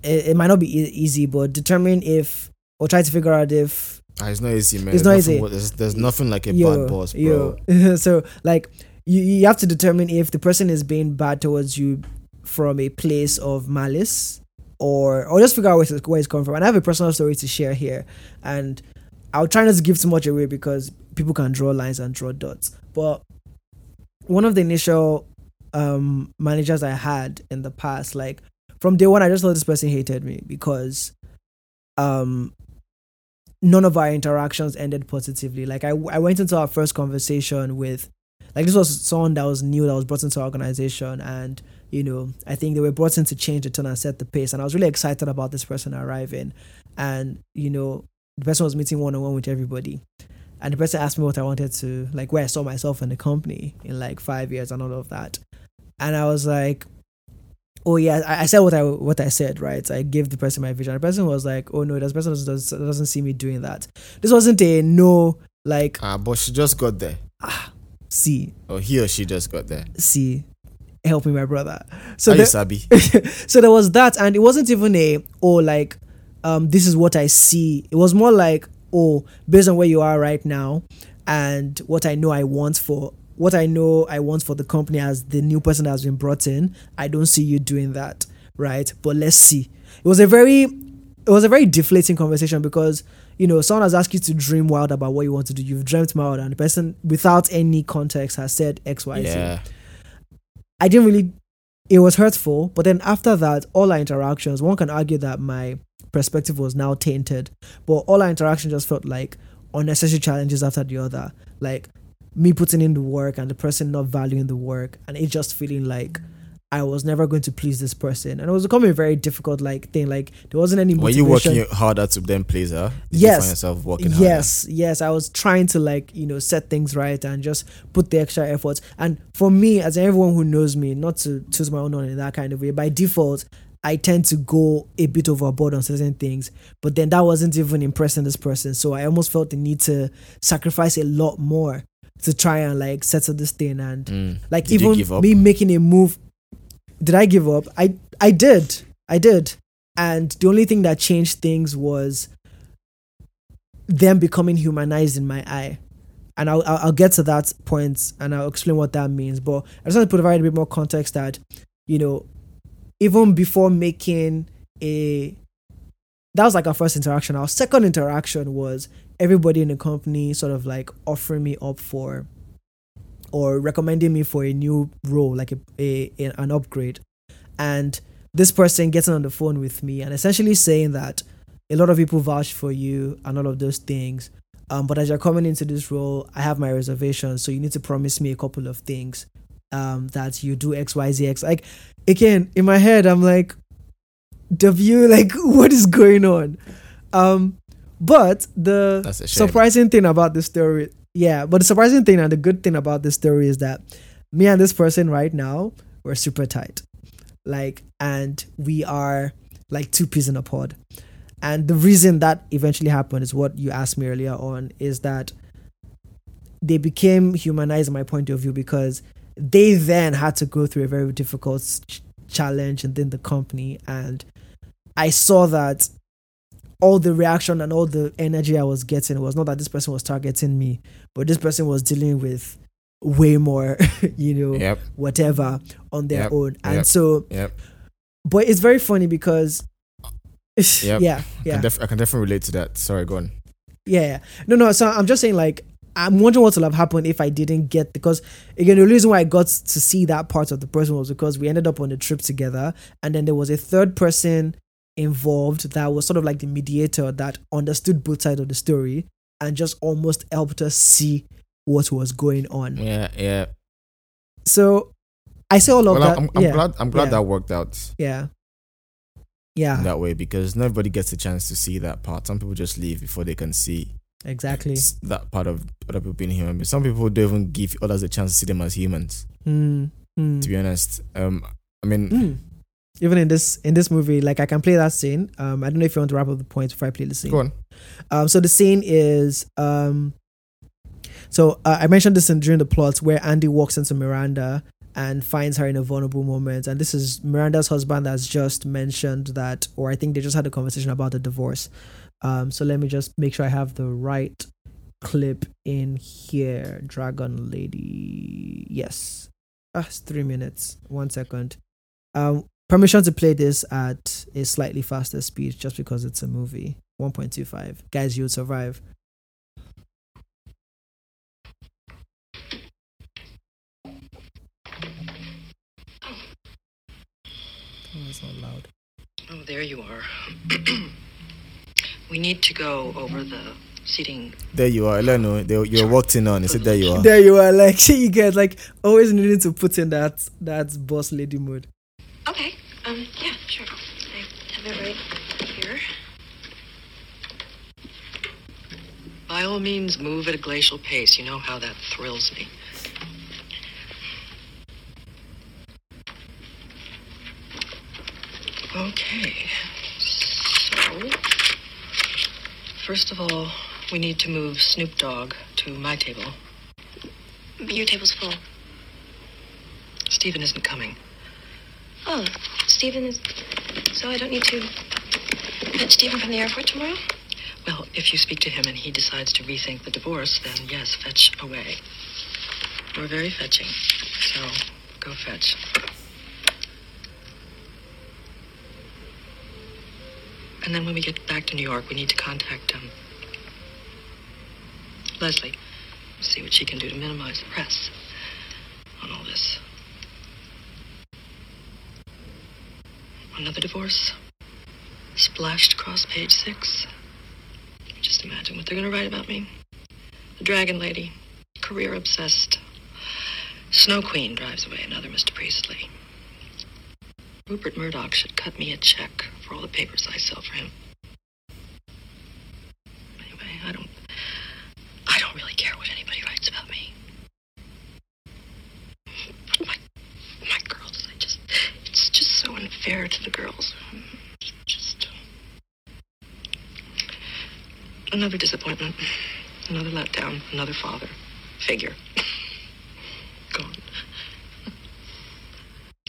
it, it might not be e- easy, but determine if or try to figure out if ah, it's not easy, man. It's there's not easy. There's, there's nothing like a yo, bad boss, bro. Yo. so like you, you have to determine if the person is being bad towards you from a place of malice or or just figure out where it's, where it's coming from. And I have a personal story to share here, and I'll try not to give too much away because people can draw lines and draw dots. But one of the initial um, managers I had in the past, like from day one, I just thought this person hated me because um none of our interactions ended positively. Like I, I went into our first conversation with like this was someone that was new that was brought into our organization and you know i think they were brought in to change the tone and set the pace. And i was really excited about this person arriving. And you know the person was meeting one-on-one with everybody. And the person asked me what i wanted to like where i saw myself in the company in like five years and all of that. And i was like oh yeah, I, I, said what I what I said, right? I gave the person my vision. The person was like, oh no, this person doesn't, doesn't see me doing that. This wasn't a no, like ah, but she just got there. Ah, see, or he or she just got there. See, help me, my brother. So you sabi? so there was that, and it wasn't even a oh like, um, this is what I see. It was more like oh, based on where you are right now, and what I know I want for what I know I want for the company as the new person that has been brought in, I don't see you doing that, right? But let's see. It was a very it was a very deflating conversation because you know someone has asked you to dream wild about what you want to do. You've dreamt wild, and the person without any context has said X, Y, Z. I didn't really. It was hurtful, but then after that, all our interactions, one can argue that my perspective was now tainted. But all our interactions just felt like unnecessary challenges after the other. Like me putting in the work and the person not valuing the work and it just feeling like I was never going to please this person, and it was becoming a very difficult like thing. Like there wasn't any. Motivation. Were you working harder to then please her? Did yes. You find yourself working yes, harder? yes. I was trying to like you know set things right and just put the extra efforts. And for me, as everyone who knows me, not to choose my own in that kind of way, by default, I tend to go a bit overboard on certain things, but then that wasn't even impressing this person. So I almost felt the need to sacrifice a lot more to try and like settle this thing and mm. like did even me making a move did i give up i i did i did and the only thing that changed things was them becoming humanized in my eye. And I'll, I'll, I'll get to that point and I'll explain what that means. But I just want to provide a bit more context that, you know, even before making a that was like our first interaction. Our second interaction was everybody in the company sort of like offering me up for or recommending me for a new role, like a, a, an upgrade. And this person getting on the phone with me and essentially saying that a lot of people vouch for you and all of those things. Um, but as you're coming into this role, I have my reservations, so you need to promise me a couple of things. Um, that you do X, Y, Z, X. Like again, in my head, I'm like, W, like what is going on? Um, but the surprising thing about this story, yeah, but the surprising thing and the good thing about this story is that me and this person right now we're super tight, like, and we are like two peas in a pod. And the reason that eventually happened is what you asked me earlier on is that they became humanized in my point of view because they then had to go through a very difficult challenge within the company and I saw that all the reaction and all the energy I was getting was not that this person was targeting me, but this person was dealing with way more, you know, yep. whatever on their yep. own. And yep. so, but it's very funny because Yep. Yeah, I yeah. can, def- I can definitely relate to that. Sorry, go on. Yeah, yeah. No, no. So I'm just saying, like, I'm wondering what would have happened if I didn't get because again the reason why I got to see that part of the person was because we ended up on a trip together, and then there was a third person involved that was sort of like the mediator that understood both sides of the story and just almost helped us see what was going on. Yeah, yeah. So I say all of well, that. I'm, I'm yeah, glad. I'm glad yeah. that worked out Yeah. Yeah. that way because not everybody gets a chance to see that part. Some people just leave before they can see Exactly. that part of other people being human. But some people don't even give others a chance to see them as humans. Mm, mm, To be honest, um, I mean, mm. Even in this in this movie, like I can play that scene. Um, I don't know if you want to wrap up the points before I play the scene. go on. Um, so the scene is um, so uh, I mentioned this in during the plot where Andy walks into Miranda and finds her in a vulnerable moment, and this is Miranda's husband that's just mentioned that, or I think they just had a conversation about the divorce. Um, so let me just make sure I have the right clip in here. Dragon Lady, yes, ah, it's three minutes. One second. Um, permission to play this at a slightly faster speed just because it's a movie. 1.25. Guys, you'll survive. Oh, it's not loud. Oh, there you are. we need to go over the seating. There you are, Eleno. They, you're walked in on. He said, "There you are." There you are, like you guys like always needing to put in that that boss lady mode. Okay. Um, yeah, sure. I have it right here. By all means, move at a glacial pace. You know how that thrills me. Okay. So, first of all, we need to move Snoop Dogg to my table. Your table's full. Stephen isn't coming. Oh, Stephen is. So I don't need to fetch Stephen from the airport tomorrow? Well, if you speak to him and he decides to rethink the divorce, then yes, fetch away. We're very fetching, so go fetch. And then when we get back to New York, we need to contact um, Leslie, see what she can do to minimize the press on all this. Another divorce splashed across page six. Just imagine what they're going to write about me. The Dragon Lady, career obsessed. Snow Queen drives away another Mr. Priestly. Rupert Murdoch should cut me a check for all the papers I sell for him. Anyway, I don't. I don't really care what anybody writes about me. But my, my girls, I just. It's just so unfair to the girls. Just. Another disappointment. Another letdown. Another father figure. Gone.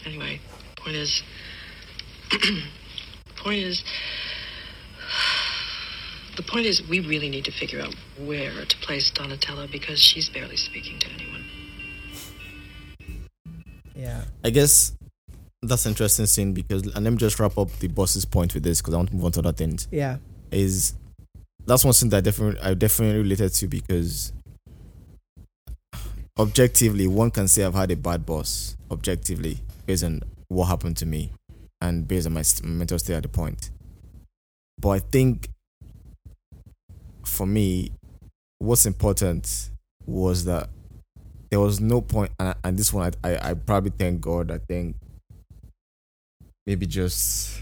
Anyway, point is. point is. The point point is, we really need to figure out where to place Donatella because she's barely speaking to anyone. Yeah. I guess that's interesting scene because and let me just wrap up the boss's point with this because I want to move on to other things. Yeah. Is that's one thing that I definitely I definitely related to because objectively one can say I've had a bad boss objectively based on what happened to me and based on my mental state at the point. But I think for me, what's important was that there was no point, and, and this one I, I I probably thank God. I think maybe just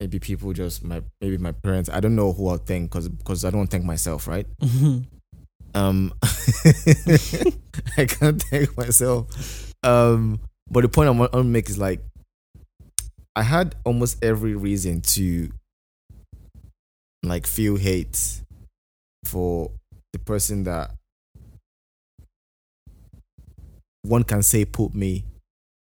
maybe people just my maybe my parents. I don't know who I'll thank because because I don't thank myself, right? Um, I can't thank myself. Um, but the point I want to make is like, I had almost every reason to like feel hate for the person that one can say put me.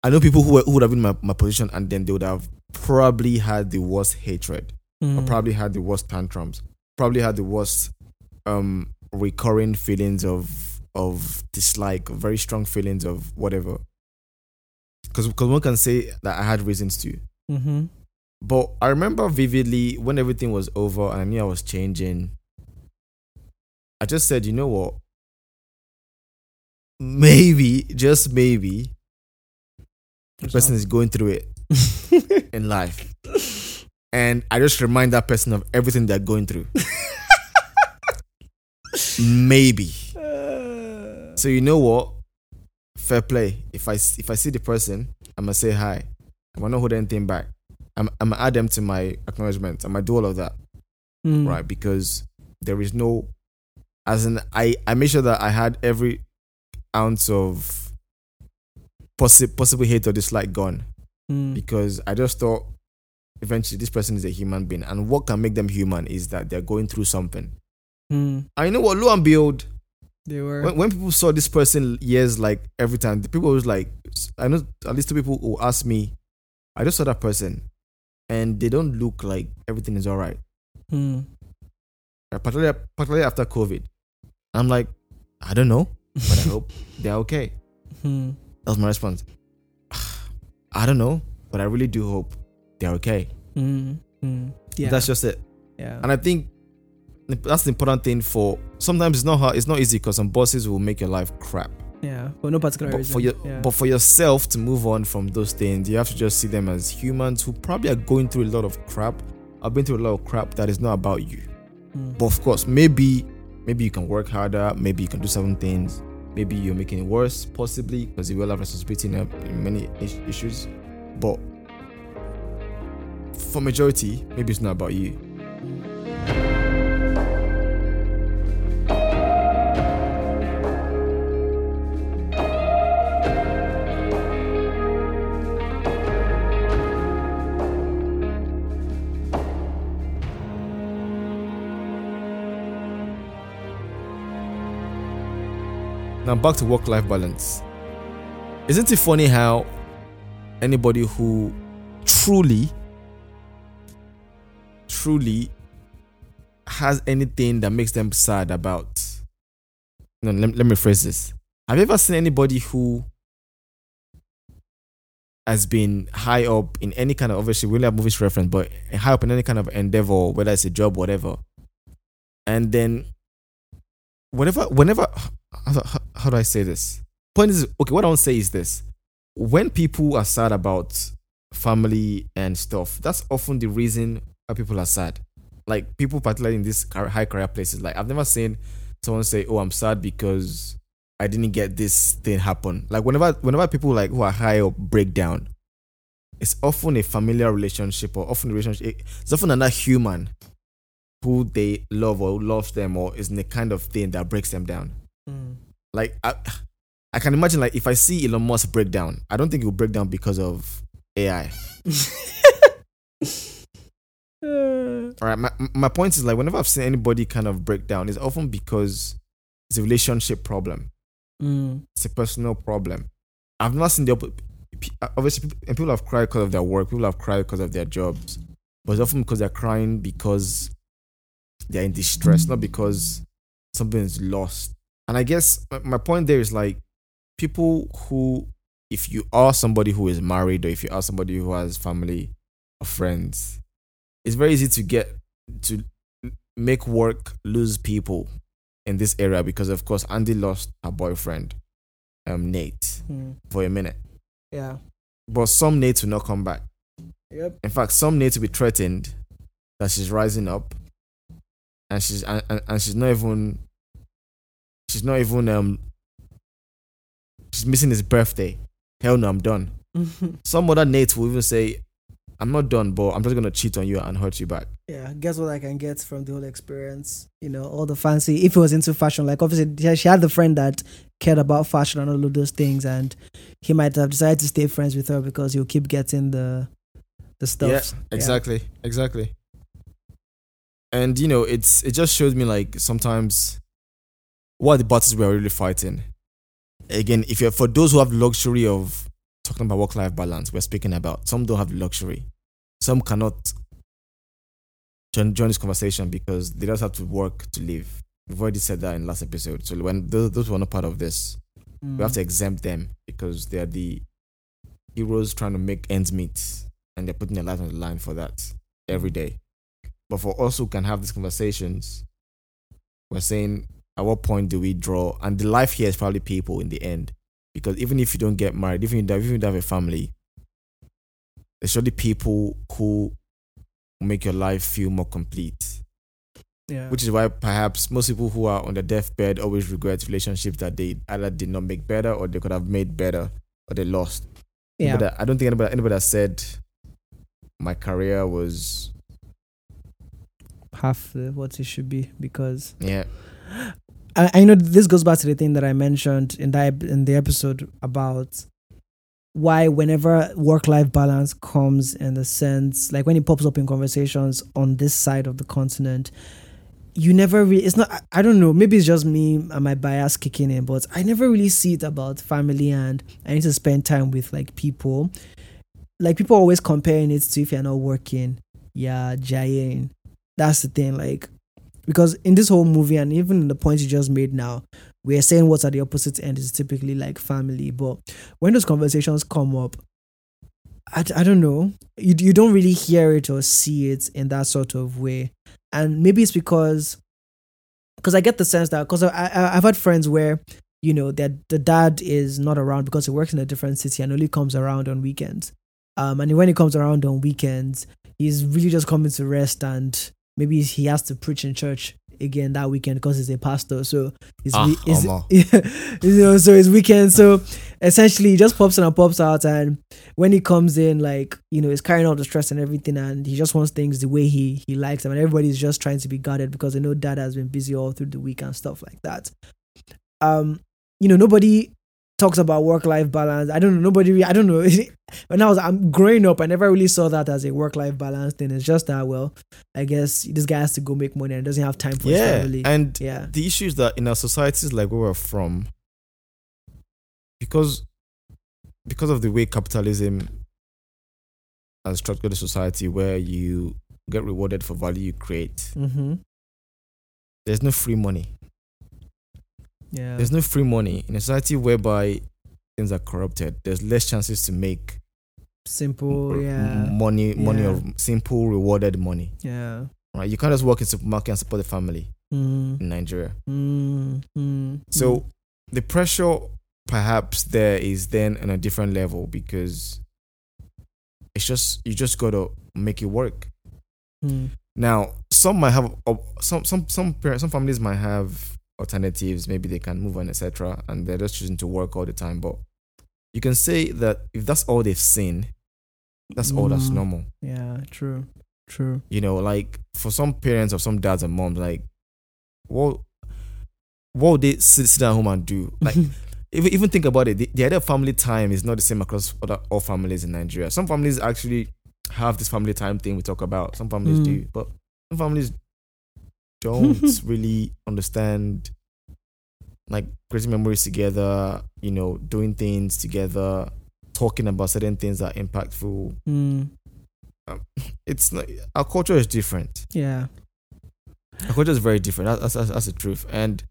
I know people who, were, who would have been in my, my position and then they would have probably had the worst hatred or Mm. probably had the worst tantrums, probably had the worst um recurring feelings of of dislike, very strong feelings of whatever. Because because one can say that I had reasons to, Mm-hmm. but I remember vividly when everything was over and I knew I was changing. I just said, you know what? Maybe, just maybe, the person is going through it in life. And I just remind that person of everything they're going through. maybe. So you know what? Fair play. If I if I see the person, I'm gonna say hi. I'm gonna not hold anything back. I'm I'm gonna add them to my acknowledgement. I'm gonna do all of that, Mm. right? Because there is no, as in I I made sure that I had every ounce of possi- possible hate or dislike gone Mm. because I just thought eventually this person is a human being, and what can make them human is that they're going through something. Mm. I know what, lo and behold, They were. when, when people saw this person years like every time the people was like i know at least two people who asked me i just saw that person and they don't look like everything is all right Mm. Uh, particularly, particularly after covid i'm like i don't know but i hope they're okay Mm. That was my response i don't know but i really do hope they're okay Mm. Mm. Yeah. that's just it yeah. and i think that's the important thing for sometimes it's not hard it's not easy because some bosses will make your life crap yeah. For no particular but reason. for your yeah. but for yourself to move on from those things you have to just see them as humans who probably are going through a lot of crap i've been through a lot of crap that is not about you Mm. but of course maybe maybe you can work harder maybe you can do certain things maybe you're making it worse possibly because you will have responsibility in, uh, in many issues. But for majority maybe it's not about you Now back to work-life balance. Isn't it funny how anybody who truly, truly has anything that makes them sad about? No, let, let me phrase this. Have you ever seen anybody who has been high up in any kind of obviously we only have movies reference, but high up in any kind of endeavor, whether it's a job, whatever, and then whenever, whenever, how, how, do I say this? Point is, okay, what I want to say is this: when people are sad about family and stuff, that's often the reason why people are sad. Like people, particularly in these high career places, like I've never seen someone say, "Oh, I'm sad because I didn't get this thing happen." Like whenever, whenever people like who are high up break down, it's often a familiar relationship or often relationship. It's often another human who they love or who loves them or is the kind of thing that breaks them down. Mm. Like I, I can imagine like if I see Elon Musk break down, I don't think he'll break down because of AI. Uh, All right, my my point is like whenever I've seen anybody kind of break down, it's often because it's a relationship problem. mm. It's a personal problem. I've not seen the op- obviously people have cried because of their work. People have cried because of their jobs, but it's often because they're crying because they're in distress, not because something is lost. And I guess my point there is like people who, if you are somebody who is married or if you are somebody who has family or friends, it's very easy to get to make work lose people in this area because of course Andy lost her boyfriend, um Nate, Hmm. for a minute. Yeah. But some Nate will not come back. Yep. In fact, some Nate will be threatened that she's rising up and she's and, and, she's not even she's not even um she's missing his birthday. Hell no, I'm done. Some other Nate will even say, I'm not done, but I'm just gonna cheat on you and hurt you back. yeah. Guess what I can get from the whole experience? You know, all the fancy. If it was into fashion, like obviously she had the friend that cared about fashion and all of those things, and he might have decided to stay friends with her because he'll keep getting the the stuff. Yeah, exactly, exactly. And you know, it's it just shows me like sometimes what the battles we are really fighting. Again, if you're for those who have luxury of talking about work life balance, we're speaking about some don't have luxury. Some cannot join, join this conversation because they just have to work to live. We've already said that in last episode. So when those, those who are not part of this, we have to mm. exempt them because they are the heroes trying to make ends meet and they're putting their life on the line for that every day. But for us who can have these conversations, we're saying at what point do we draw? And the life here is probably people in the end. Because even if you don't get married, even if you, even if you don't have a family, there's surely people who make your life feel more complete. Yeah. Which is why perhaps most people who are on the deathbed always regret relationships that they either did not make better or they could have made better or they lost. yeah. But I don't think anybody anybody has said my career was half the, what it should be because yeah. I, I know this goes back to the thing that I mentioned in that in the episode about why whenever work life balance comes in the sense like when it pops up in conversations on this side of the continent you never really it's not I- don't know maybe it's just me and my bias kicking in but i never really see it about family and i need to spend time with like people. Like people always comparing it to if you're not working yeah giant that's the thing like because in this whole movie and even in the points you just made now we're saying what's at the opposite end is typically like family. But when those conversations come up i, I don't know. You, you don't really hear it or see it in that sort of way. And maybe it's because because i get the sense that because I, I, i've had friends where you know that the dad is not around because he works in a different city and only comes around on weekends. Um and when he comes around on weekends he's really just coming to rest and maybe he has to preach in church again that weekend because he's a pastor. So it's, Ah, we- it's yeah, you know, so it's weekend. So essentially, he just pops in and pops out, and when he comes in, like you know, he's carrying all the stress and everything, and he just wants things the way he he likes them, and everybody's just trying to be guarded because they know dad has been busy all through the week and stuff like that. Um, you know, nobody talks about work life balance. I don't know. Nobody. Really, I don't know. when I was I'm growing up, I never really saw that as a work life balance thing. It's just that well, I guess this guy has to go make money and doesn't have time for his yeah family. and yeah. the issue is that in our societies like where we're from because because of the way capitalism has structured the society where you get rewarded for value you create Mm-hmm. there's no free money Yeah. there's no free money in a society whereby things are corrupted there's less chances to make Simple. r- Yeah. money money Yeah. of simple rewarded money Yeah. right you can't just work in supermarket and support the family Mm, in nigeria mm, mm, So the pressure perhaps there is then on a different level because it's just you just gotta make it work. mm, Now some might have uh, some some some parents some families might have alternatives. Maybe they can move on, etc. And they're just choosing to work all the time. But you can say that if that's all they've seen, that's all that's Mm. normal. yeah. True. True. You know, like for some parents or some dads and moms, like what what would they sit, sit at home and do? Like even even think about it, the, the idea of family time is not the same across other all families in Nigeria. Some families actually have this family time thing we talk about. Some families Mm. do, but some families don't really understand like creating memories together, you know, doing things together, talking about certain things that are impactful. Mm, It's not our culture is different. yeah. Our culture is very different. That's, that's, that's the truth. And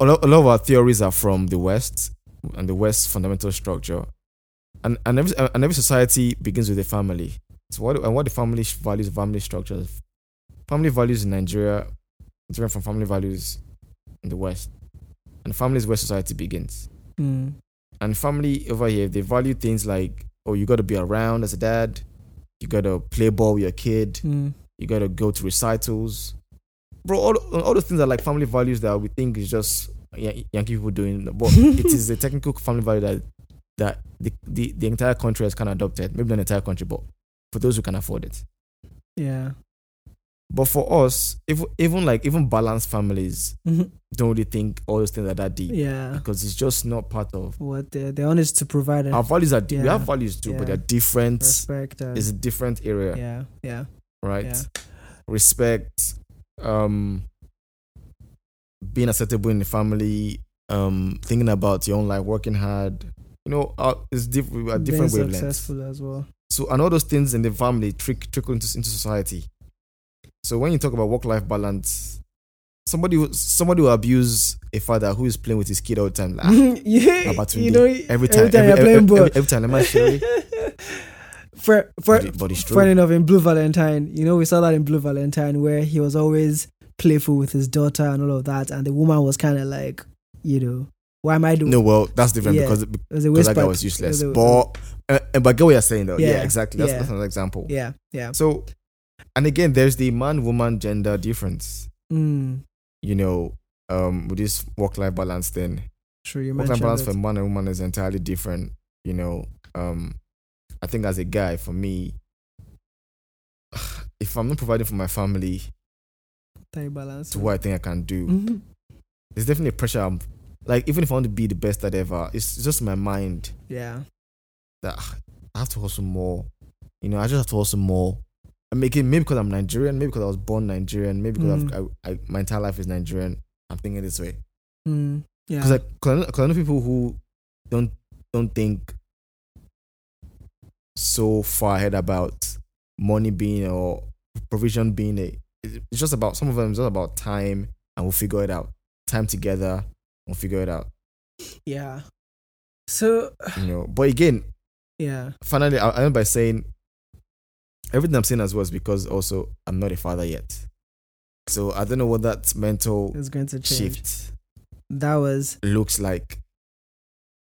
a lot, a lot of our theories are from the West and the West fundamental structure. And and every, and every society begins with a family. So what and what the family values, family structures, family values in Nigeria different from family values in the West. And family is where society begins. Mm. And family over here, they value things like, oh, you got to be around as a dad, you got to play ball with your kid, Mm. you got to go to recitals. Bro, all, all those things are like family values that we think is just Yan- Yankee people doing. But it is a technical family value that that the, the, the entire country has kind of adopted. Maybe not the entire country, but for those who can afford it. Yeah. But for us, even even like even balanced families Mhm. don't really think all those things are that deep Yeah. because it's just not part of What they're, they're honest to provide our values. Are di- we have values too, Yeah. but they're different. respect. And, It's a different area, yeah. Yeah. right? Yeah. Respect, um, being acceptable in the family, um, thinking about your own life, working hard. You know, uh, it's diff- we are different Being wavelengths. successful as well. So and all those things in the family trick trickle into, into society. So when you talk about work life balance, somebody who, somebody will abuse a father who is playing with his kid all the time. Like, ah, yeah. You know, every time, you're every, playing every, ball. every, every time, am I sure? for for But, but enough in Blue Valentine, you know, we saw that in Blue Valentine where he was always playful with his daughter and all of that, and the woman was kind of like, you know, why am I doing? No, well, that's different Yeah. because it was a because that guy was useless. Was a- But uh, uh, but get what you're saying though. Yeah, Yeah, exactly. That's, yeah. that's another example. yeah, yeah. So, and again, there's the man woman gender difference. Mm, You know, um, with this work life balance thing. sure, you work life balance it. for man and woman is entirely different. You know, um, I think as a guy, for me, if I'm not providing for my family Time balance. to what I think I can do, Mhm. there's definitely pressure. I'm like, even if I want to be the best at ever, it's just my mind Yeah, that ah, I have to hustle more. You know, I just have to hustle more. Make it maybe because I'm Nigerian, maybe because I was born Nigerian, maybe because Mm. I've, I, I, my entire life is Nigerian. I'm thinking this way. mm, yeah. Because like, cause I, know, 'cause I know people who don't don't think so far ahead about money being or provision being a. It's just about some of them. It's just about time, and we'll figure it out. Time together, we'll figure it out. yeah. So You know. But again, yeah, finally, I, I end by saying everything I'm saying as well is because also I'm not a father yet. So I don't know what that mental it's going to change. shift That was looks like.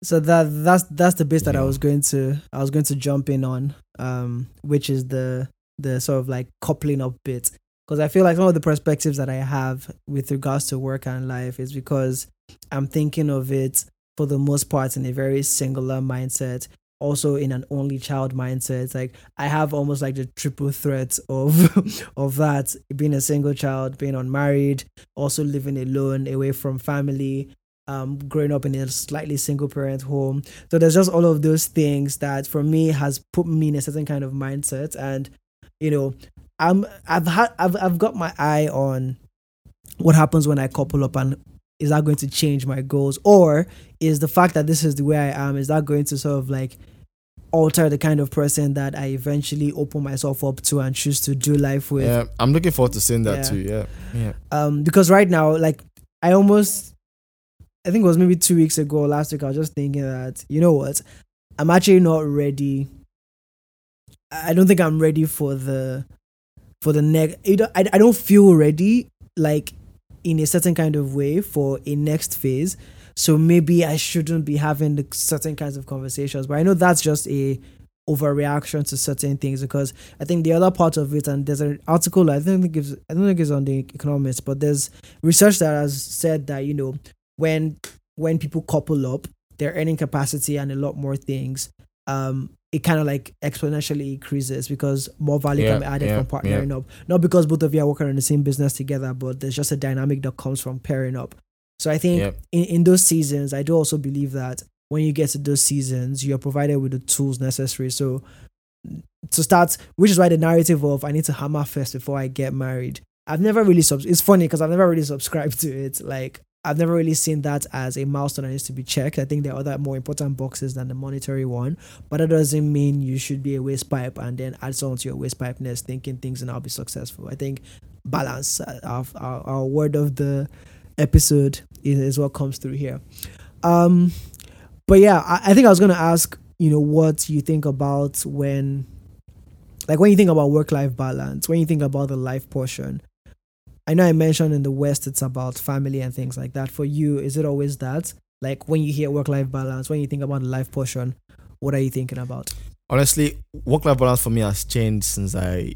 so that that's that's the base that I was going to I was going to jump in on, um, which is the the sort of like coupling up bit because I feel like some of the perspectives that I have with regards to work and life is because I'm thinking of it for the most part in a very singular mindset, also in an only child mindset. Like I have almost like the triple threat of of that being a single child, being unmarried, also living alone, away from family, um, growing up in a slightly single parent home. So there's just all of those things that for me has put me in a certain kind of mindset. And, you know, I'm I've had I've I've got my eye on what happens when I couple up and is that going to change my goals? Or is the fact that this is the way I am, is that going to sort of like alter the kind of person that I eventually open myself up to and choose to do life with? Yeah, I'm looking forward to seeing that Yeah. too. Yeah, yeah. um because right now like i almost i think it was maybe two weeks ago last week i was just thinking that you know what i'm actually not ready i don't think i'm ready for the for the next I, I don't feel ready like in a certain kind of way for a next phase so maybe i shouldn't be having the certain kinds of conversations but i know that's just a overreaction to certain things because I think the other part of it, and there's an article I don't think it's I don't think it's on the Economist, but there's research that has said that you know when when people couple up, their earning capacity and a lot more things, um, it kind of like exponentially increases because more value can be added yeah, from partnering up. Not because both of you are working on the same business together, but there's just a dynamic that comes from pairing up. So I think Yeah. in, in those seasons, I do also believe that when you get to those seasons, you're provided with the tools necessary. So to start, which is why the narrative of I need to hammer first before I get married. I've never really sub. It's funny because I've never really subscribed to it. Like I've never really seen that as a milestone that needs to be checked. I think there are other more important boxes than the monetary one, but that doesn't mean you should be a waste pipe and then add someone to your waste pipe nest thinking things and I'll be successful. I think balance. Uh, our, our, our word of the episode is, what comes through here. Um, but yeah, I, I think I was gonna ask, you know, what you think about when, like, when you think about work-life balance, when you think about the life portion. I know I mentioned in the West it's about family and things like that. For you, is it always that? Like when you hear work-life balance, when you think about the life portion, what are you thinking about? Honestly, work-life balance for me has changed since I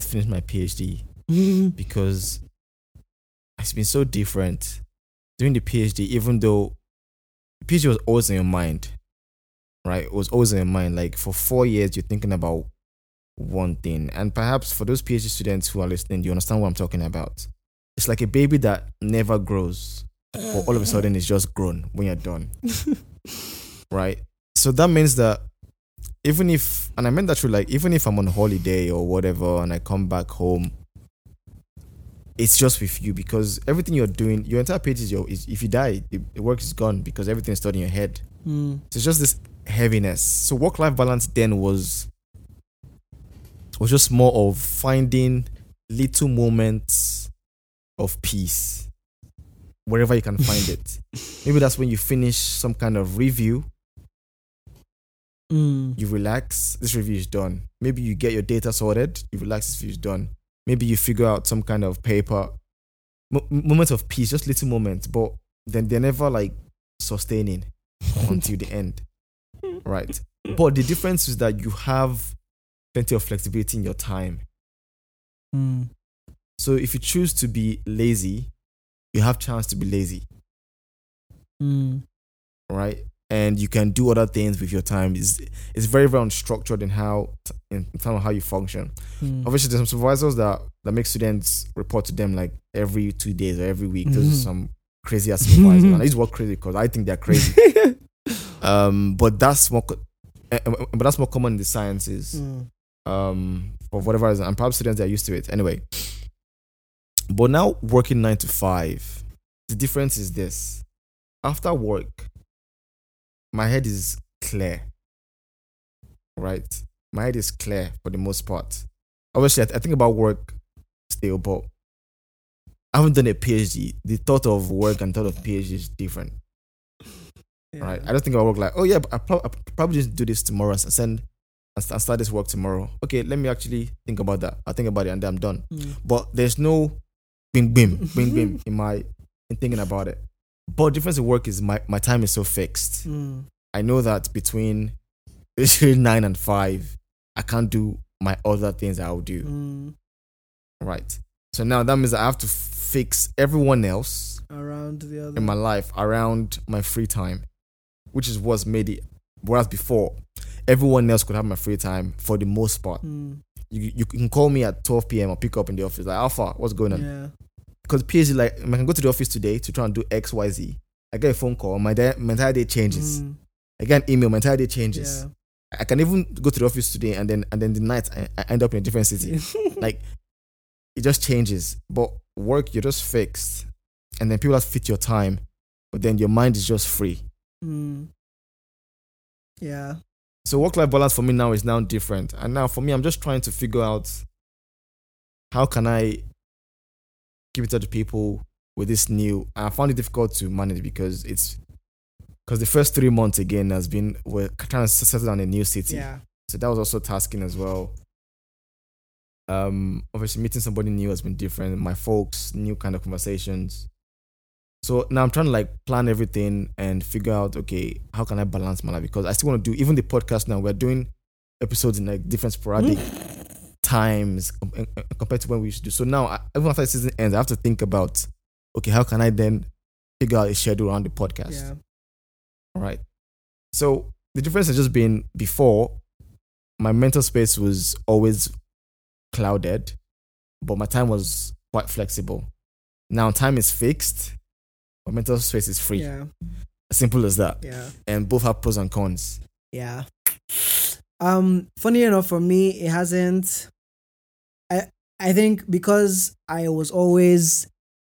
finished my PhD because it's been so different during the PhD. Even though the PhD was always in your mind, right? It was always in your mind. Like for four years, you're thinking about one thing. And perhaps for those PhD students who are listening, you understand what I'm talking about. It's like a baby that never grows, but all of a sudden it's just grown when you're done. right? So that means that even if, and I meant that through like, even if I'm on holiday or whatever and I come back home, it's just with you because everything you're doing, your entire page is your, is, if you die, the, the work is gone because everything is stored in your head. Mm. So it's just this heaviness. So work life balance then was was just more of finding little moments of peace wherever you can find it. Maybe that's when you finish some kind of review. Mm. You relax, this review is done. Maybe you get your data sorted, you relax, this review is done. Maybe you figure out some kind of paper. Mo- moments of peace, just little moments, but then they're never like sustaining until the end. Right. But the difference is that you have plenty of flexibility in your time. Mm. So if you choose to be lazy, you have chance to be lazy, Mm. right? And you can do other things with your time. It's, it's very, very unstructured in how in terms of how you function. Mm. Obviously, there's some supervisors that that make students report to them like every two days or every week. Mhm. are some crazy ass supervisors. and I use word crazy because I think they're crazy. um, but that's more, co- eh, eh, but that's more common in the sciences. Mm. um for whatever reason and perhaps students are used to it anyway but now working nine to five the difference is this after work my head is clear right? My head is clear for the most part. Obviously i, th- I think about work still but i haven't done a phd the thought of work and thought of phd is different Yeah. right? I don't think about work like oh yeah but I, pro- I probably just do this tomorrow and send and st- start this work tomorrow. Okay let me actually think about that. I'll think about it and then i'm done. Mm. but there's no bing bim bing bim in my in thinking about it but difference in work is my, my time is so fixed Mm. i know that between between nine and five i can't do my other things i'll do Mm. right so now that means i have to fix everyone else Around the other. in my life around my free time which is what's made it whereas before everyone else could have my free time for the most part Mm. you, you can call me at 12 p.m. or pick up in the office like alpha what's going on Yeah. Because PhD like I can go to the office today to try and do X Y Z I get a phone call my, day, my entire day changes Mm. I get an email my entire day changes Yeah. I can even go to the office today and then and then the night I, I end up in a different city like it just changes but work you're just fixed and then people that fit your time but then your mind is just free Mm. Yeah. so work life balance for me now is now different and now for me i'm just trying to figure out how can i keep in touch with people with this new and i found it difficult to manage because it's because the first three months again has been we're trying to settle down a new city. Yeah. so that was also tasking as well. Um obviously meeting somebody new has been different my folks new kind of conversations. So now i'm trying to like plan everything and figure out okay how can i balance my life? Because i still want to do even the podcast now we're doing episodes in like different sporadic times eh, eh, compared to when we used to do so now I, even after the season ends i have to think about okay how can i then figure out a schedule around the podcast Yeah. all right. So the difference has just been before, my mental space was always clouded, but my time was quite flexible. Now time is fixed, but mental space is free. Yeah. As simple as that. Yeah. And both have pros and cons. Yeah. Um, funny enough, for me, it hasn't. I I think because I was always,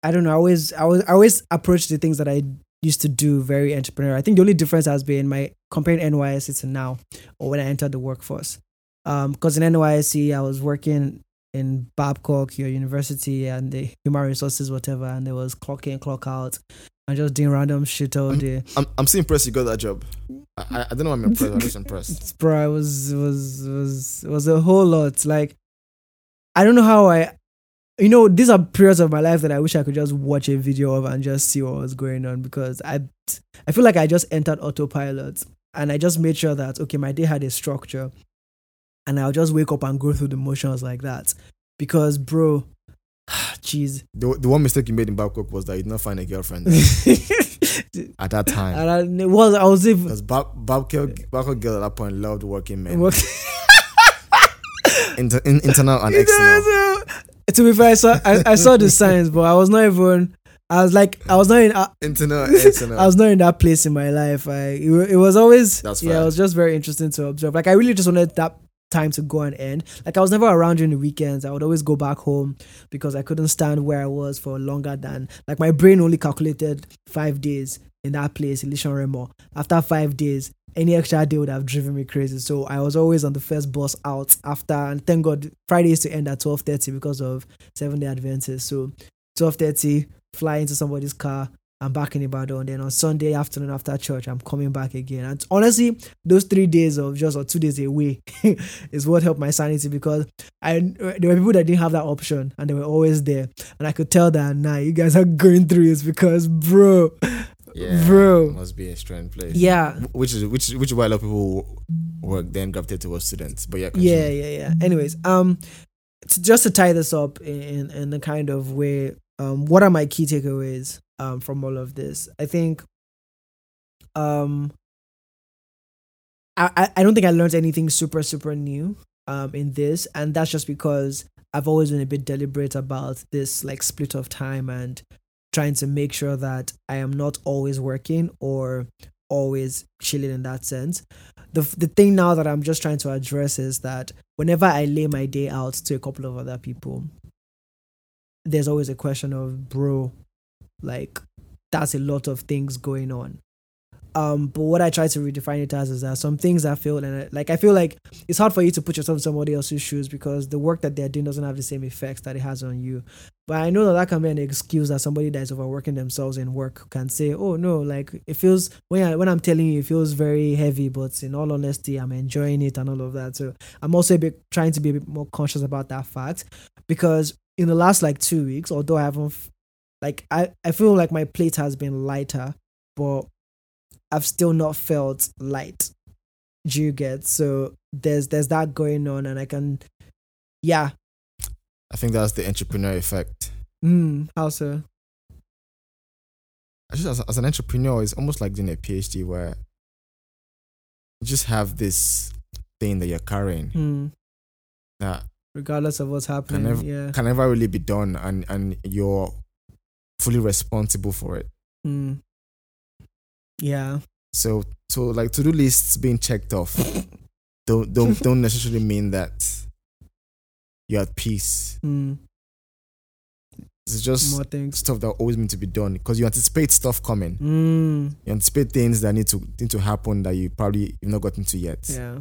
I don't know, I always I was I always approached the things that I used to do very entrepreneurial. I think the only difference has been my comparing NYSC to now, or when I entered the workforce. Um, because in NYSC I was working in Babcock, your university, and the human resources, whatever, and there was clock in, clock out, and just doing random shit all day. I'm, I'm still impressed you got that job. I, I, I don't know. I'm impressed. I'm just impressed. Bro, it was it was it was it was a whole lot. Like, I don't know how I. You know, these are periods of my life that I wish I could just watch a video of and just see what was going on because I, I feel like I just entered autopilot and I just made sure that okay, my day had a structure, and I'll just wake up and go through the motions like that. Because, bro, jeez. The, the one mistake you made in Babcock was that you did not find a girlfriend at that time. And I, it was I was even Because Bab- Babcock, Babcock girl at that point loved working men. Inter, in, internal and external. to be fair, I saw I, I saw the signs, but I was not even. I was like, I was not in. I, Internal and external. I was not in that place in my life. I it, it was always That's yeah, it was just very interesting to observe. Like I really just wanted that time to go and end. Like I was never around during the weekends. I would always go back home because I couldn't stand where I was for longer than like my brain only calculated five days in that place, Ilishan Remo. After five days, any extra day would have driven me crazy. So I was always on the first bus out after and thank God Friday used to end at twelve thirty because of seven day Adventists. So twelve thirty, fly into somebody's car. I'm back in Ibadan. Then on Sunday afternoon after church, I'm coming back again. And honestly, those three days of just or two days away is what helped my sanity because I there were people that didn't have that option and they were always there. And I could tell that nah, you guys are going through this because bro, yeah, bro. must be a strange place. yeah, Which is which which is why a lot of people work then gravitate towards students. But yeah, yeah, continue. yeah, yeah. Anyways, um, just to tie this up in in, in the kind of way, um, what are my key takeaways um from all of this? I think, um, I I- don't think I learned anything super super new um in this, and that's just because I've always been a bit deliberate about this like split of time and trying to make sure that I am not always working or always chilling in that sense. The the thing now that I'm just trying to address is that whenever I lay my day out to a couple of other people, there's always a question of bro, like that's a lot of things going on. Um, but what I try to redefine it as is that some things I feel and I, like I feel like it's hard for you to put yourself in somebody else's shoes because the work that they're doing doesn't have the same effects that it has on you. But I know that that can be an excuse that somebody that is overworking themselves in work can say, "Oh no, like it feels when I, when I'm telling you, it feels very heavy." But in all honesty, I'm enjoying it and all of that. So I'm also a bit trying to be a bit more conscious about that fact because in the last like two weeks, although I haven't, like I I feel like my plate has been lighter, but I've still not felt light. Do you get? So there's there's that going on, and I can, yeah. I think that's the entrepreneur effect. Mm, how so? I just as, as an entrepreneur, it's almost like doing a PhD where you just have this thing that you're carrying Hmm. that regardless of what's happening. never- yeah. can never really be done, and and you're fully responsible for it. Mm. Yeah. So so like to do lists being checked off don't don't don't necessarily mean that you're at peace. Mm. It's just stuff that always meant to be done because you anticipate stuff coming. Mm. You anticipate things that need to need to happen that you probably you've not gotten to yet, Yeah.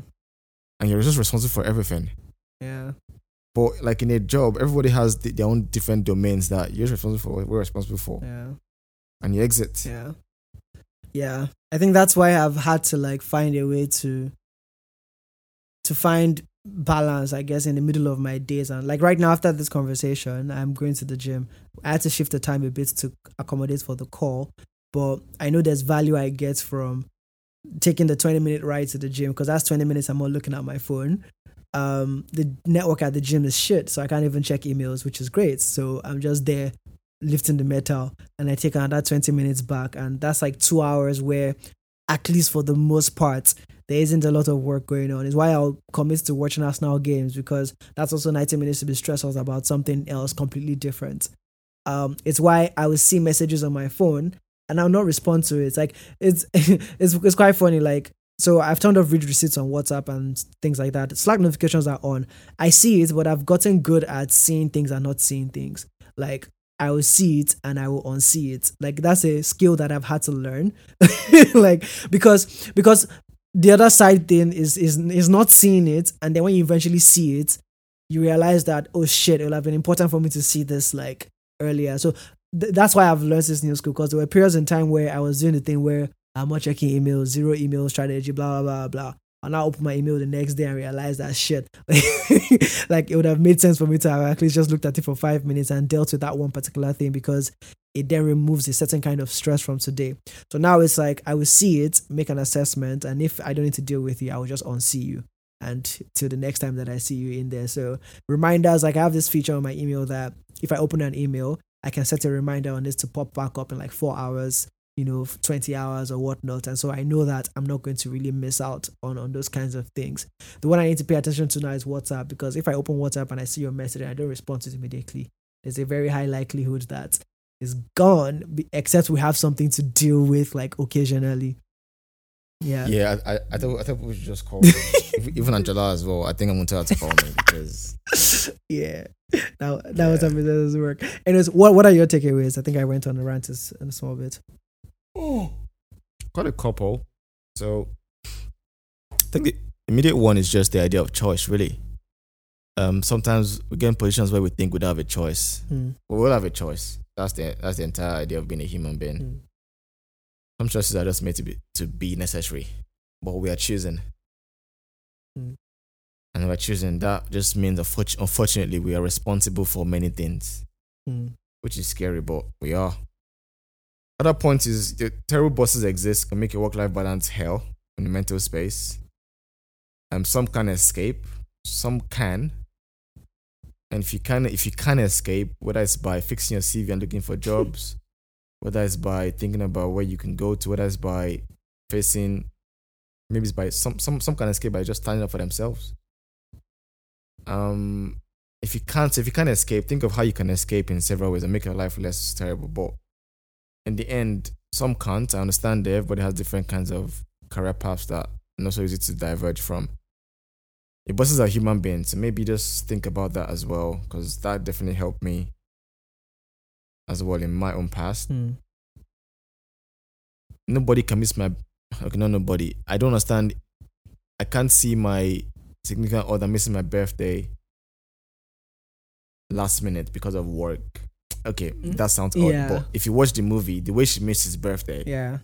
and you're just responsible for everything. Yeah. But like in a job, everybody has th- their own different domains that you're responsible for. We're responsible for, Yeah. and you exit. Yeah. Yeah. I think that's why I've had to like find a way to to find balance, I guess, in the middle of my days. And like right now after this conversation, I'm going to the gym. I had to shift the time a bit to accommodate for the call. But I know there's value I get from taking the 20 minute ride to the gym because that's 20 minutes I'm not looking at my phone. Um, the network at the gym is shit, so I can't even check emails, which is great. So I'm just there lifting the metal and I take another 20 minutes back. And that's like two hours where, at least for the most part, there isn't a lot of work going on. It's why I'll commit to watching Arsenal games because that's also 90 minutes to be stressed out about something else completely different. Um, it's why I will see messages on my phone and I'll not respond to it. It's like it's it's it's quite funny. Like so, I've turned off read receipts on WhatsApp and things like that. Slack notifications are on. I see it, but I've gotten good at seeing things and not seeing things. Like I will see it and I will unsee it. Like that's a skill that I've had to learn. like because because the other side thing is is is not seeing it, and then when you eventually see it, you realize that oh shit, it would have been important for me to see this like earlier. So th- that's why I've learned this new school because there were periods in time where I was doing the thing where I'm not checking emails, zero email strategy, blah blah blah blah. And I open my email the next day and realize that shit. like it would have made sense for me to have at least just looked at it for five minutes and dealt with that one particular thing because it then removes a certain kind of stress from today. So now it's like I will see it, make an assessment, and if I don't need to deal with you, I will just unsee you. And till the next time that I see you in there. So reminders, like I have this feature on my email that if I open an email, I can set a reminder on this to pop back up in like four hours, you know, 20 hours or whatnot. And so I know that I'm not going to really miss out on, on those kinds of things. The one I need to pay attention to now is WhatsApp because if I open WhatsApp and I see your message and I don't respond to it immediately, there's a very high likelihood that it's gone, except we have something to deal with like occasionally. Yeah. Yeah, I, I, I thought I thought we should just call even Angela as well. I think I'm gonna tell her to call me because yeah, that that yeah. was doesn't work. Anyways, what what are your takeaways? I think I went on a rant in a small bit. Got a couple. So, I think the immediate one is just the idea of choice. Really, um, sometimes we get in positions where we think we don't have a choice. Mm. we will have a choice. That's the that's the entire idea of being a human being. Mm. Some choices are just made to be to be necessary, but we are choosing. Mm. And we're choosing that just means unfortunately we are responsible for many things, mm. which is scary, but we are. Other point is the terrible bosses exist can make your work life balance hell in the mental space. Um, some can escape, some can. And if you can, if you can escape, whether it's by fixing your CV and looking for jobs, whether it's by thinking about where you can go to, whether it's by facing, maybe it's by some some some can escape by just standing up for themselves. Um, if you can't, if you can't escape, think of how you can escape in several ways and make your life less terrible. But in the end, some can't. I understand that everybody has different kinds of career paths that are not so easy to diverge from. Your bosses are human beings, so maybe just think about that as well, because that definitely helped me as well in my own past. Mm. Nobody can miss my okay, not nobody. I don't understand. I can't see my significant other missing my birthday last minute because of work. Okay, mm. that sounds odd, yeah. but if you watch the movie, the way she missed his birthday, yeah,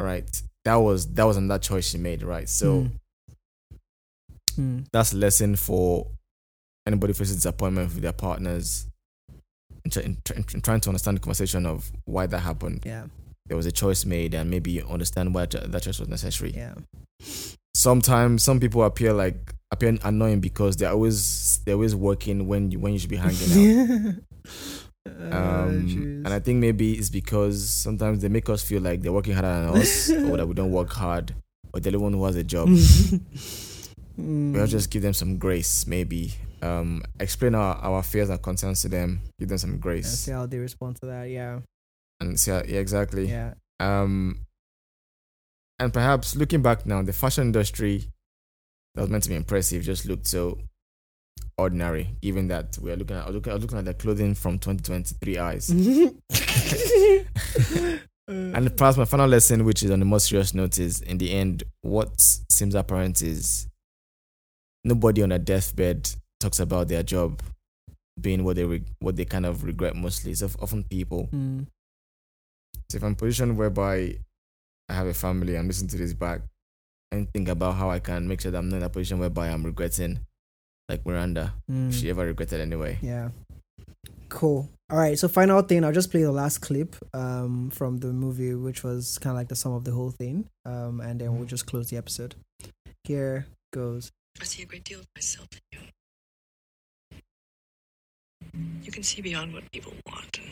right, that was that wasn't that choice she made, right? So mm. Mm. that's a lesson for anybody faces disappointment with their partners in, trying to understand the conversation of why that happened. Yeah. There was a choice made, and maybe understand why that choice was necessary. Yeah. Sometimes some people appear like appear annoying because they're always they're always working when you when you should be hanging out. um, and I think maybe it's because sometimes they make us feel like they're working harder than us, or that we don't work hard, or they're the one who has a job. Mm. We'll just give them some grace, maybe, um, explain our, our fears and concerns to them, give them some grace. Yeah, see how they respond to that, yeah. And see how, yeah, exactly. Yeah. Um, and perhaps looking back now, the fashion industry that was meant to be impressive just looked so ordinary, given that we are looking at looking, looking at the clothing from 2023 eyes. and perhaps my final lesson, which is on the most serious note, is in the end, what seems apparent is nobody on a deathbed talks about their job being what they re- what they kind of regret mostly. So often people. Mm. So if I'm positioned whereby I have a family, I'm listening to this back and think about how I can make sure that I'm not in a position whereby I'm regretting, like Miranda, mm. she ever regretted anyway. Yeah. Cool. All right. So final thing, I'll just play the last clip um, from the movie, which was kind of like the sum of the whole thing, um, and then we'll just close the episode. Here goes. I see a great deal of myself in you. You can see beyond what people want and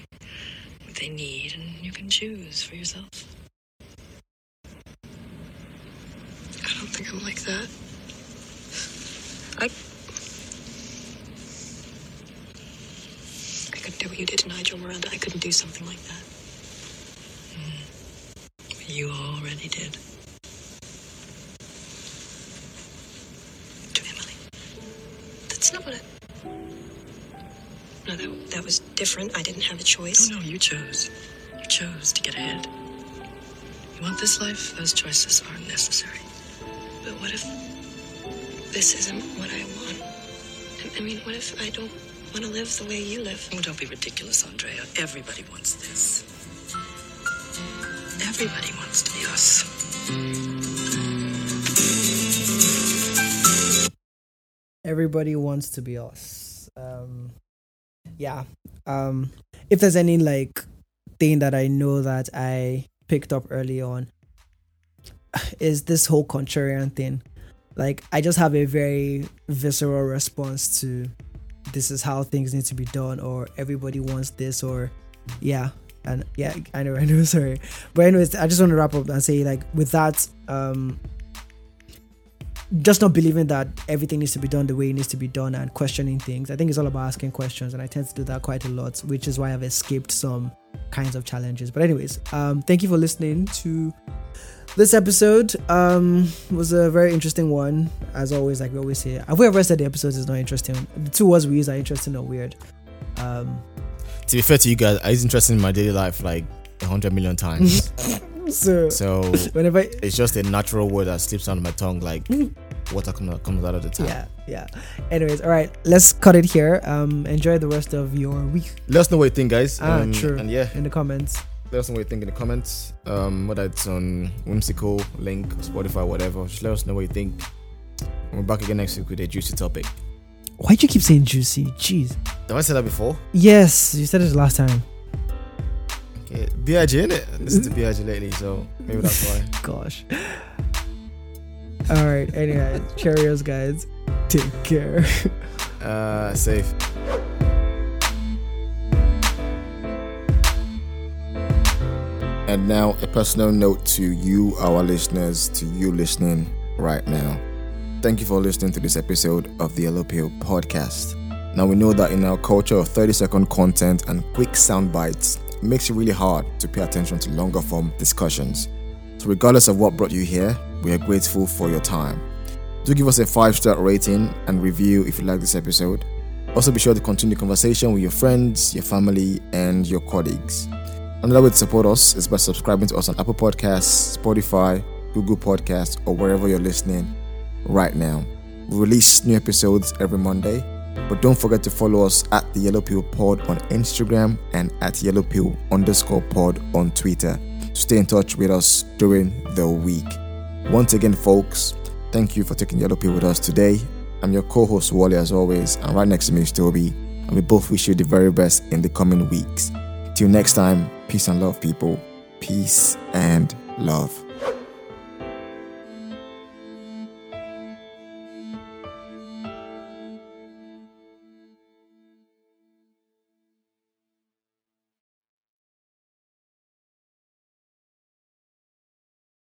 what they need, and you can choose for yourself. I don't think I'm like that. I. I couldn't do what you did to Nigel Miranda. I couldn't do something like that. Mm. You already did. To Emily. That's not what I. No, that, that was different. I didn't have a choice. No, no, you chose. You chose to get ahead. You want this life? Those choices aren't necessary. But what if this isn't what I want? I mean, what if I don't want to live the way you live? Oh, don't be ridiculous, Andrea. Everybody wants this. Everybody wants to be us. Everybody wants to be us. Um, yeah. Um, if there's any like thing that I know that I picked up early on, is this whole contrarian thing. Like, I just have a very visceral response to this is how things need to be done, or everybody wants this, or yeah. And yeah, I know, I know, sorry. But, anyways, I just want to wrap up and say, like, with that, um, just not believing that everything needs to be done the way it needs to be done and questioning things. I think it's all about asking questions, and I tend to do that quite a lot, which is why I've escaped some kinds of challenges. But anyways, um, thank you for listening to this episode. Um, was a very interesting one, as always. Like we always say, have we ever said the episode is not interesting? The two words we use are interesting or weird. Um, to be fair to you guys, I was interested in my daily life like a hundred million times. so, so whenever it's just a natural word that slips out of my tongue, like water comes comes out of the tap. Yeah, yeah. Anyways, all right, let's cut it here. Um, enjoy the rest of your week. Let us know what you think, guys. Ah, um, true. And yeah, in the comments. Let us know what you think in the comments. Um, whether it's on Whimsical, Link, Spotify, whatever. Just let us know what you think. And we're back again next week with a juicy topic. Why'd you keep saying juicy? Jeez. Have I said that before? Yes, you said it last time. Okay, BIG in it. This is the BIG lately, so maybe that's why. Gosh. All right. Anyway, cheerios, guys. Take care. Uh, safe. And now, a personal note to you, our listeners, to you listening right now. Thank you for listening to this episode of the Pill podcast. Now, we know that in our culture of 30 second content and quick sound bites, it makes it really hard to pay attention to longer form discussions. So, regardless of what brought you here, we are grateful for your time. Do give us a five star rating and review if you like this episode. Also, be sure to continue the conversation with your friends, your family, and your colleagues. Another way to support us is by subscribing to us on Apple Podcasts, Spotify, Google Podcasts, or wherever you're listening right now. We release new episodes every Monday, but don't forget to follow us at the Yellow Pill Pod on Instagram and at Yellow Pill underscore pod on Twitter to stay in touch with us during the week. Once again, folks, thank you for taking Yellow Pill with us today. I'm your co-host Wole as always, and right next to me is Tobi, and we both wish you the very best in the coming weeks. Till next time, peace and love, people. Peace and love.